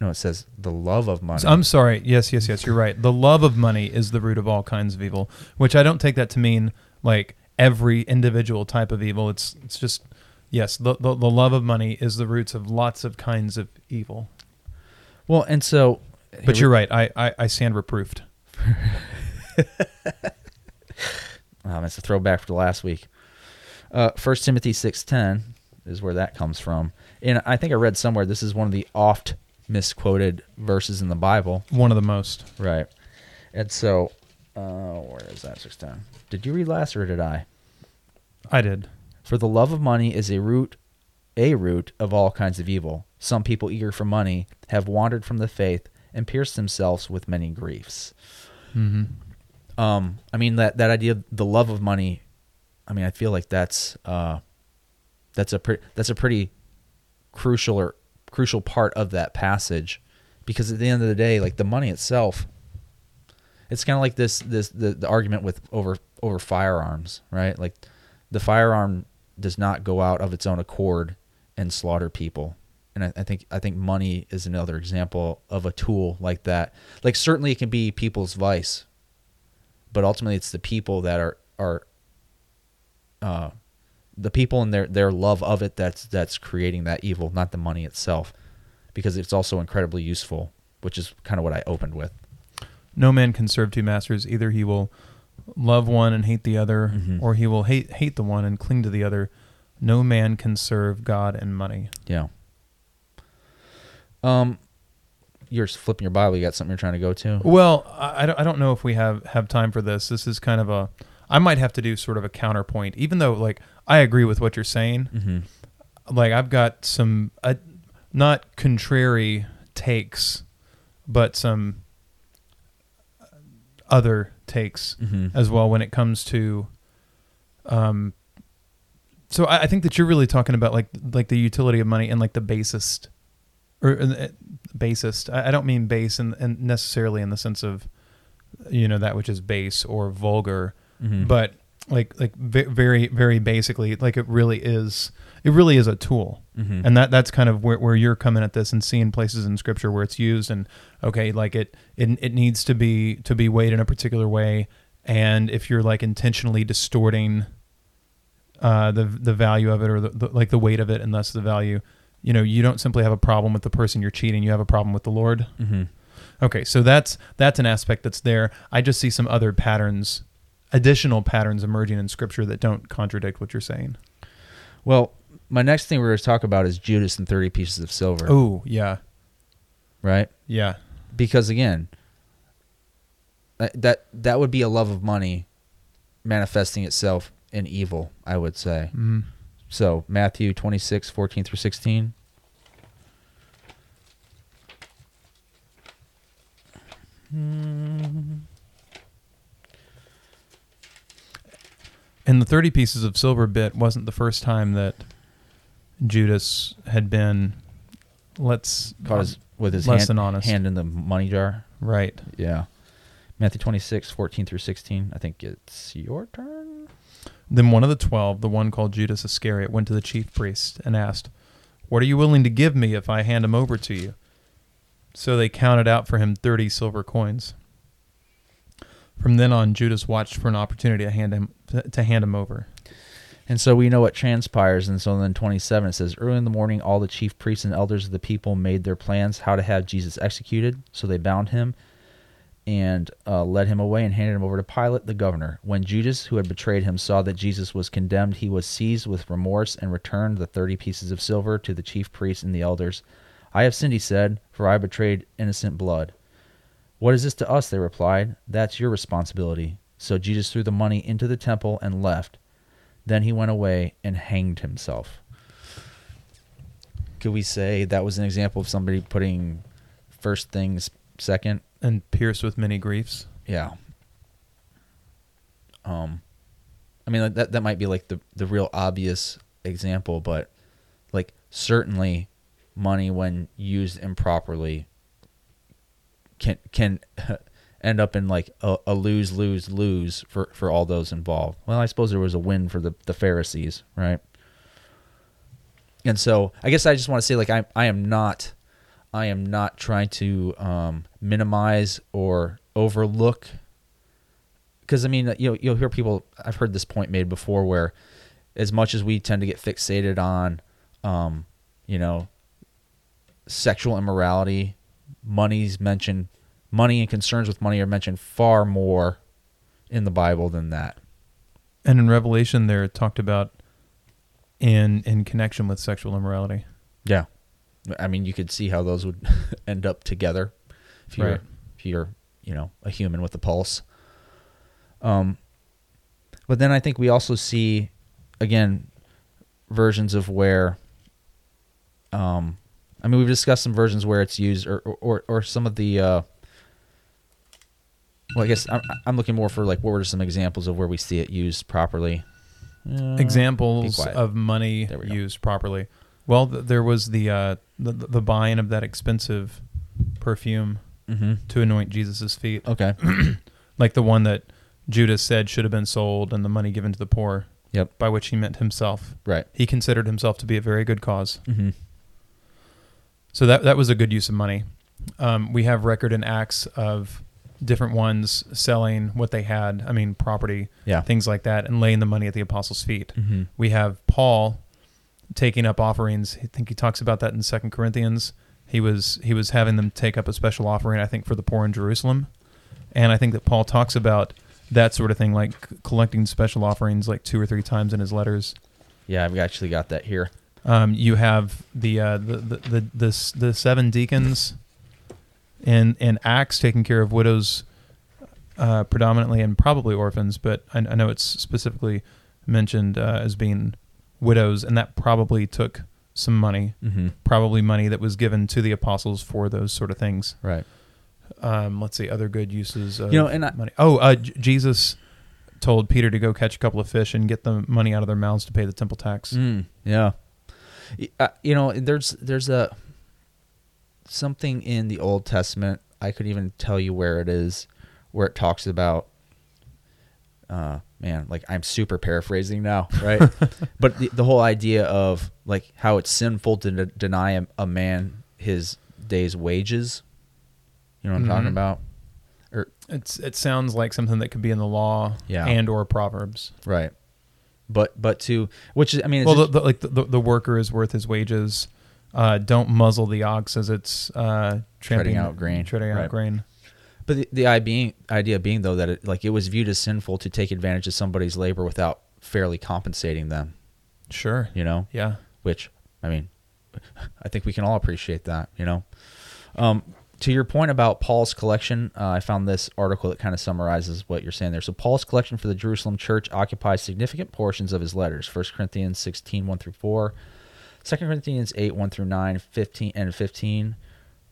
No, it says the love of money. I'm sorry. Yes, yes, yes. You're right. The love of money is the root of all kinds of evil, which I don't take that to mean like every individual type of evil. It's it's just yes, the the, the love of money is the roots of lots of kinds of evil. well, and so, But you're right. I I, I stand reproofed. Um, it's a throwback for last week. Uh, First Timothy six ten is where that comes from, and I think I read somewhere this is one of the oft misquoted verses in the Bible. One of the most. Right, and so uh, where is that six ten? Did you read last or did I? I did. For the love of money is a root, a root of all kinds of evil. Some people eager for money have wandered from the faith and pierced themselves with many griefs. Mm-hmm. um i mean that that idea of the love of money i mean i feel like that's uh that's a pretty that's a pretty crucial or crucial part of that passage because at the end of the day like the money itself it's kind of like this this the, the argument with over over firearms right like the firearm does not go out of its own accord and slaughter people and I, I think I think money is another example of a tool like that. Like certainly it can be people's vice, but ultimately it's the people that are are uh, the people and their their love of it that's that's creating that evil, not the money itself, because it's also incredibly useful, which is kind of what I opened with. No man can serve two masters. Either he will love one and hate the other, Mhm. or he will hate hate the one and cling to the other. No man can serve God and money. Yeah. Um, you're flipping your Bible. You got something you're trying to go to? Well, I, I don't, I don't know if we have, have time for this. This is kind of a. I might have to do sort of a counterpoint, even though like I agree with what you're saying. Mm-hmm. Like I've got some uh, not contrary takes, but some other takes Mm-hmm. as well when it comes to. Um. So I, I think that you're really talking about like like the utility of money and like the basest, or uh, basest. I, I don't mean base and and necessarily in the sense of, you know, that which is base or vulgar, Mm-hmm. but like like ve- very very basically like it really is it really is a tool mm-hmm. and that that's kind of where, where you're coming at this and seeing places in scripture where it's used and okay like it, it it needs to be to be weighed in a particular way and if you're like intentionally distorting uh the the value of it or the, the like the weight of it and thus the value you know you don't simply have a problem with the person you're cheating you have a problem with the lord mm-hmm. Okay, so that's that's an aspect that's there. I just see some other patterns, additional patterns emerging in scripture that don't contradict what you're saying. Well, my next thing we're going to talk about is Judas and 30 pieces of silver, Oh, yeah. right? Yeah. Because again, That that, that would be a love of money manifesting itself in evil, I would say. Mm. So Matthew 26, 14 through 16. And the 30 pieces of silver bit wasn't the first time that Judas had been, let's, Caught his, with his Less hand, than honest. hand in the money jar. right. Yeah. Matthew 26, 14 through 16. I think it's your turn. Then one of the twelve, the one called Judas Iscariot, went to the chief priest and asked, What are you willing to give me if I hand him over to you? So they counted out for him thirty silver coins. From then on, Judas watched for an opportunity to hand him to hand him over. And so we know what transpires. And so then 27 it says, Early in the morning, all the chief priests and elders of the people made their plans how to have Jesus executed. So they bound him and uh, led him away and handed him over to Pilate, the governor. When Judas, who had betrayed him, saw that Jesus was condemned, he was seized with remorse and returned the 30 pieces of silver to the chief priests and the elders. I have sinned, he said, for I betrayed innocent blood. What is this to us? They replied. That's your responsibility. So Jesus threw the money into the temple and left. Then he went away and hanged himself. Could we say that was an example of somebody putting first things second? And pierced with many griefs. Yeah. Um, I mean that that might be like the the real obvious example, but like certainly money when used improperly can can end up in like a, a lose lose lose for for all those involved. Well, I suppose there was a win for the the Pharisees, right? And so I guess I just want to say like I I am not I am not trying to um, minimize or overlook because I mean you know, you'll hear people I've heard this point made before where as much as we tend to get fixated on um, you know sexual immorality money's mentioned money and concerns with money are mentioned far more in the Bible than that And in Revelation, they're talked about in in connection with sexual immorality. yeah I mean you could see how those would end up together if you're Right. if you're you know a human with a pulse um but then I think we also see again versions of where um I mean we've discussed some versions where it's used or or or some of the uh well I guess I'm I'm looking more for like what were some examples of where we see it used properly Uh, Examples quiet. of money There we go. used properly. Well, th- there was the, uh, the the buying of that expensive perfume mhm. to anoint Jesus' feet, okay like the one that Judas said should have been sold and the money given to the poor. Yep. By which he meant himself. right He considered himself to be a very good cause. mhm So that that was a good use of money. Um, we have record in Acts of different ones selling what they had. I mean, property, yeah things like that, and laying the money at the apostles' feet. mhm We have Paul taking up offerings. I think he talks about that in Second Corinthians. He was he was having them take up a special offering, I think, for the poor in Jerusalem, and I think that Paul talks about that sort of thing, like collecting special offerings, like two or three times in his letters. Yeah, I've actually got that here. Um, you have the, uh, the, the the the the seven deacons in in Acts taking care of widows, uh, predominantly and probably orphans, but I, I know it's specifically mentioned uh, as being widows, and that probably took some money, Mm-hmm. probably money that was given to the apostles for those sort of things. Right. Um, let's see other good uses of You know, and I- money. Oh, uh, J- Jesus told Peter to go catch a couple of fish and get the money out of their mouths to pay the temple tax. Mm, yeah. Uh, you know, there's there's a something in the Old Testament. I could even tell you where it is, where it talks about. Uh, man, like I'm super paraphrasing now, right? but the, the whole idea of like how it's sinful to de- deny a, a man his day's wages. You know what I'm talking Mhm. about? Or It's it sounds like something that could be in the law Yeah. and or proverbs. right, but but to which is I mean, it's well, the, the, like the, the worker is worth his wages. Uh, don't muzzle the ox as it's uh, Treading out grain. Treading Right. out grain. But the, the idea being, idea being though that it, like it was viewed as sinful to take advantage of somebody's labor without fairly compensating them, Sure. you know, Yeah. which I mean, I think we can all appreciate that, you know. Um, to your point about Paul's collection, uh, I found this article that kind of summarizes what you're saying there. So Paul's collection for the Jerusalem church occupies significant portions of his letters. 1 Corinthians 16, 1 through 4, 2 Corinthians 8, 1 through 9, 15 and 15.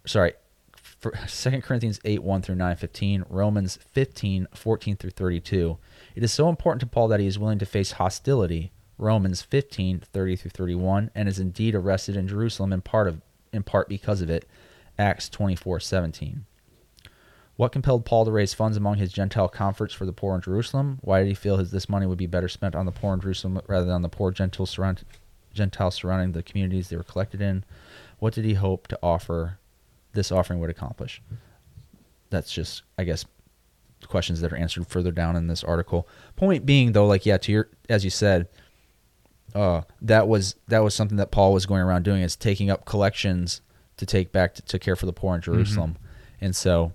Sorry, for 2 Corinthians 8, 1 through 9, 15, Romans 15, 14 through 32. It is so important to Paul that he is willing to face hostility, Romans 15, 30 through 31, and is indeed arrested in Jerusalem in part of in part because of it, Acts 24, 17. What compelled Paul to raise funds among his Gentile converts for the poor in Jerusalem? Why did he feel his, this money would be better spent on the poor in Jerusalem rather than on the poor Gentiles, surround, Gentiles surrounding the communities they were collected in? What did he hope to offer this offering would accomplish? That's just, I guess, questions that are answered further down in this article. Point being, though, like yeah, to your as you said, uh, that was that was something that Paul was going around doing is taking up collections to take back to, to care for the poor in Jerusalem, and so,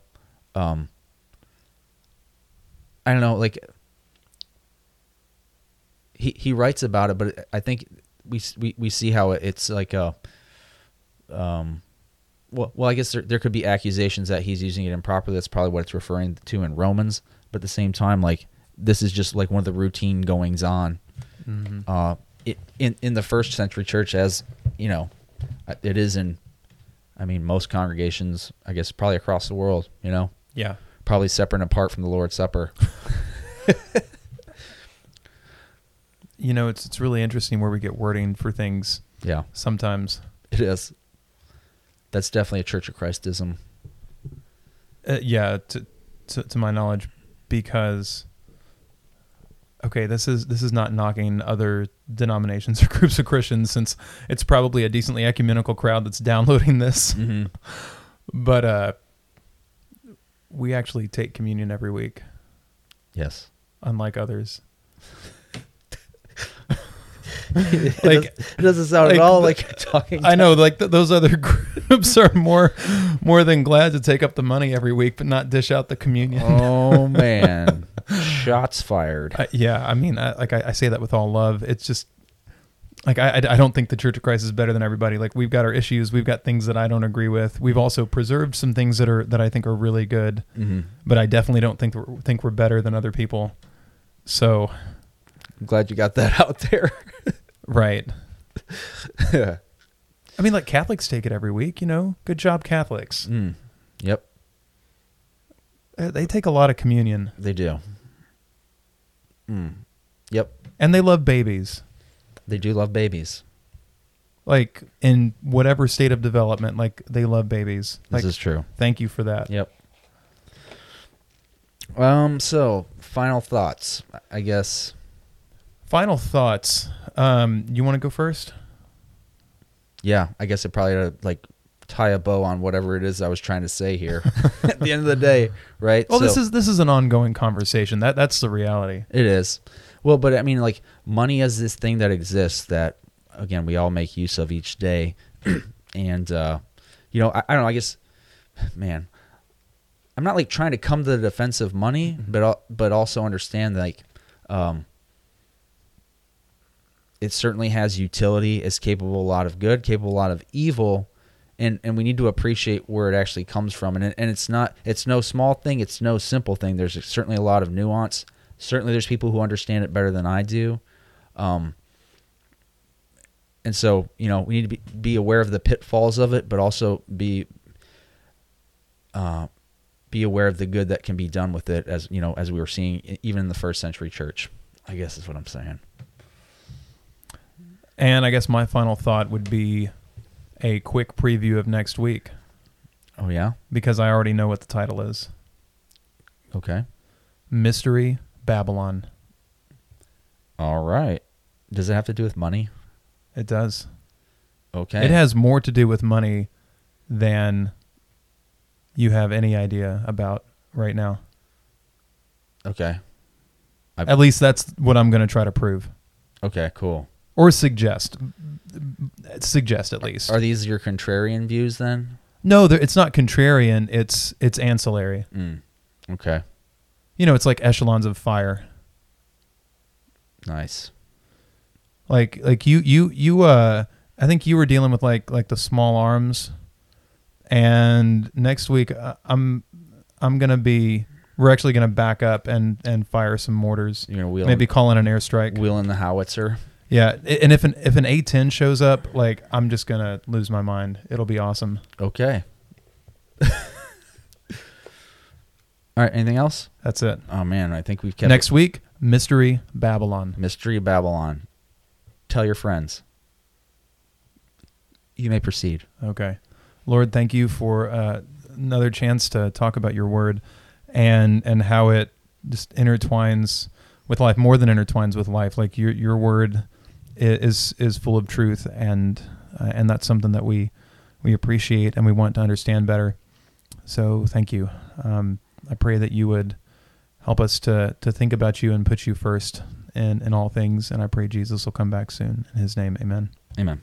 um, I don't know, like he he writes about it, but I think we we we see how it's like a um. Well, well, I guess there, there could be accusations that he's using it improperly. That's probably what it's referring to in Romans. But at the same time, like this is just like one of the routine goings on uh, it, in in the first century church, as you know, uh, it is in. I mean, most congregations, I guess, probably across the world. You know, Yeah. probably separate and apart from the Lord's Supper. You know, it's it's really interesting where we get wording for things Yeah, sometimes. it is. That's definitely a Church of Christism. Uh, yeah, to, to to my knowledge, because okay, this is this is not knocking other denominations or groups of Christians, since it's probably a decently ecumenical crowd that's downloading this. Mm-hmm. But uh, we actually take communion every week, Yes. unlike others. it, Like- does, it doesn't sound like at all like you're talking. I know, like th- those other groups are more more than glad to take up the money every week, but not dish out the communion. Oh man, shots fired. Uh, yeah, I mean, I, like I, I say that with all love. It's just like I, I I don't think the Church of Christ is better than everybody. Like we've got our issues, we've got things that I don't agree with. We've also preserved some things that are that I think are really good, Mm-hmm. but I definitely don't think we're, think we're better than other people. So I'm glad you got that out there. Right, I mean, like Catholics take it every week. You know, good job, Catholics. mm. Yep, Uh, They take a lot of communion, they do. Mm. Yep, and they love babies. they do love babies. Like in whatever state of development, like they love babies. This Like, is true. thank you for that. Yep. Um. So, final thoughts. I guess. Final thoughts. Um, you want to go first? Yeah. I guess it probably to like tie a bow on whatever it is I was trying to say here. At the end of the day, right? Well, this is this is an ongoing conversation. That that's the reality. It is. Well, but I mean, like, money is this thing that exists that, again, we all make use of each day. and, uh, you know, I, I don't know, I guess, man, I'm not like trying to come to the defense of money, but, al- but also understand, like, um, it certainly has utility, is capable a lot of good, capable a lot of evil. And, and we need to appreciate where it actually comes from. And, and it's not, it's no small thing. It's no simple thing. There's certainly a lot of nuance certainly there's people who understand it better than I do. Um, and so, you know, we need to be, be aware of the pitfalls of it, but also be uh, be aware of the good that can be done with it, as you know, as we were seeing even in the first century church. I guess is what I'm saying. And I guess my final thought would be a quick preview of next week Oh yeah. because I already know what the title is. Okay. Mystery Babylon. All right. Does it have to do with money? It does. Okay. It has more to do with money than you have any idea about right now. Okay. At least that's what I'm going to try to prove Okay. Cool. Or suggest. Suggest at least. Are these your contrarian views then? No, it's not contrarian. It's it's ancillary. Mm. Okay. You know, it's like echelons of fire. Nice. Like like you you you uh I think you were dealing with like like the small arms And next week, uh, I'm I'm gonna be. We're actually gonna back up and and fire some mortars. You're gonna wheel Maybe call in an airstrike. wheeling the howitzer. Yeah, and if an if an A10 shows up, like I'm just gonna lose my mind. It'll be awesome. Okay. All right. Anything else? That's it. Oh man, I think we've kept Next week, Mystery Babylon. Mystery Babylon. Tell your friends. You may proceed. Okay. Lord, thank you for uh, another chance to talk about your word and and how it just intertwines with life more than intertwines with life. Like your your word is is full of truth and uh, and that's something that we we appreciate and we want to understand better. So thank you. Um, I pray that you would help us to to think about you and put you first in in all things. And I pray Jesus will come back soon. In His name, Amen. Amen.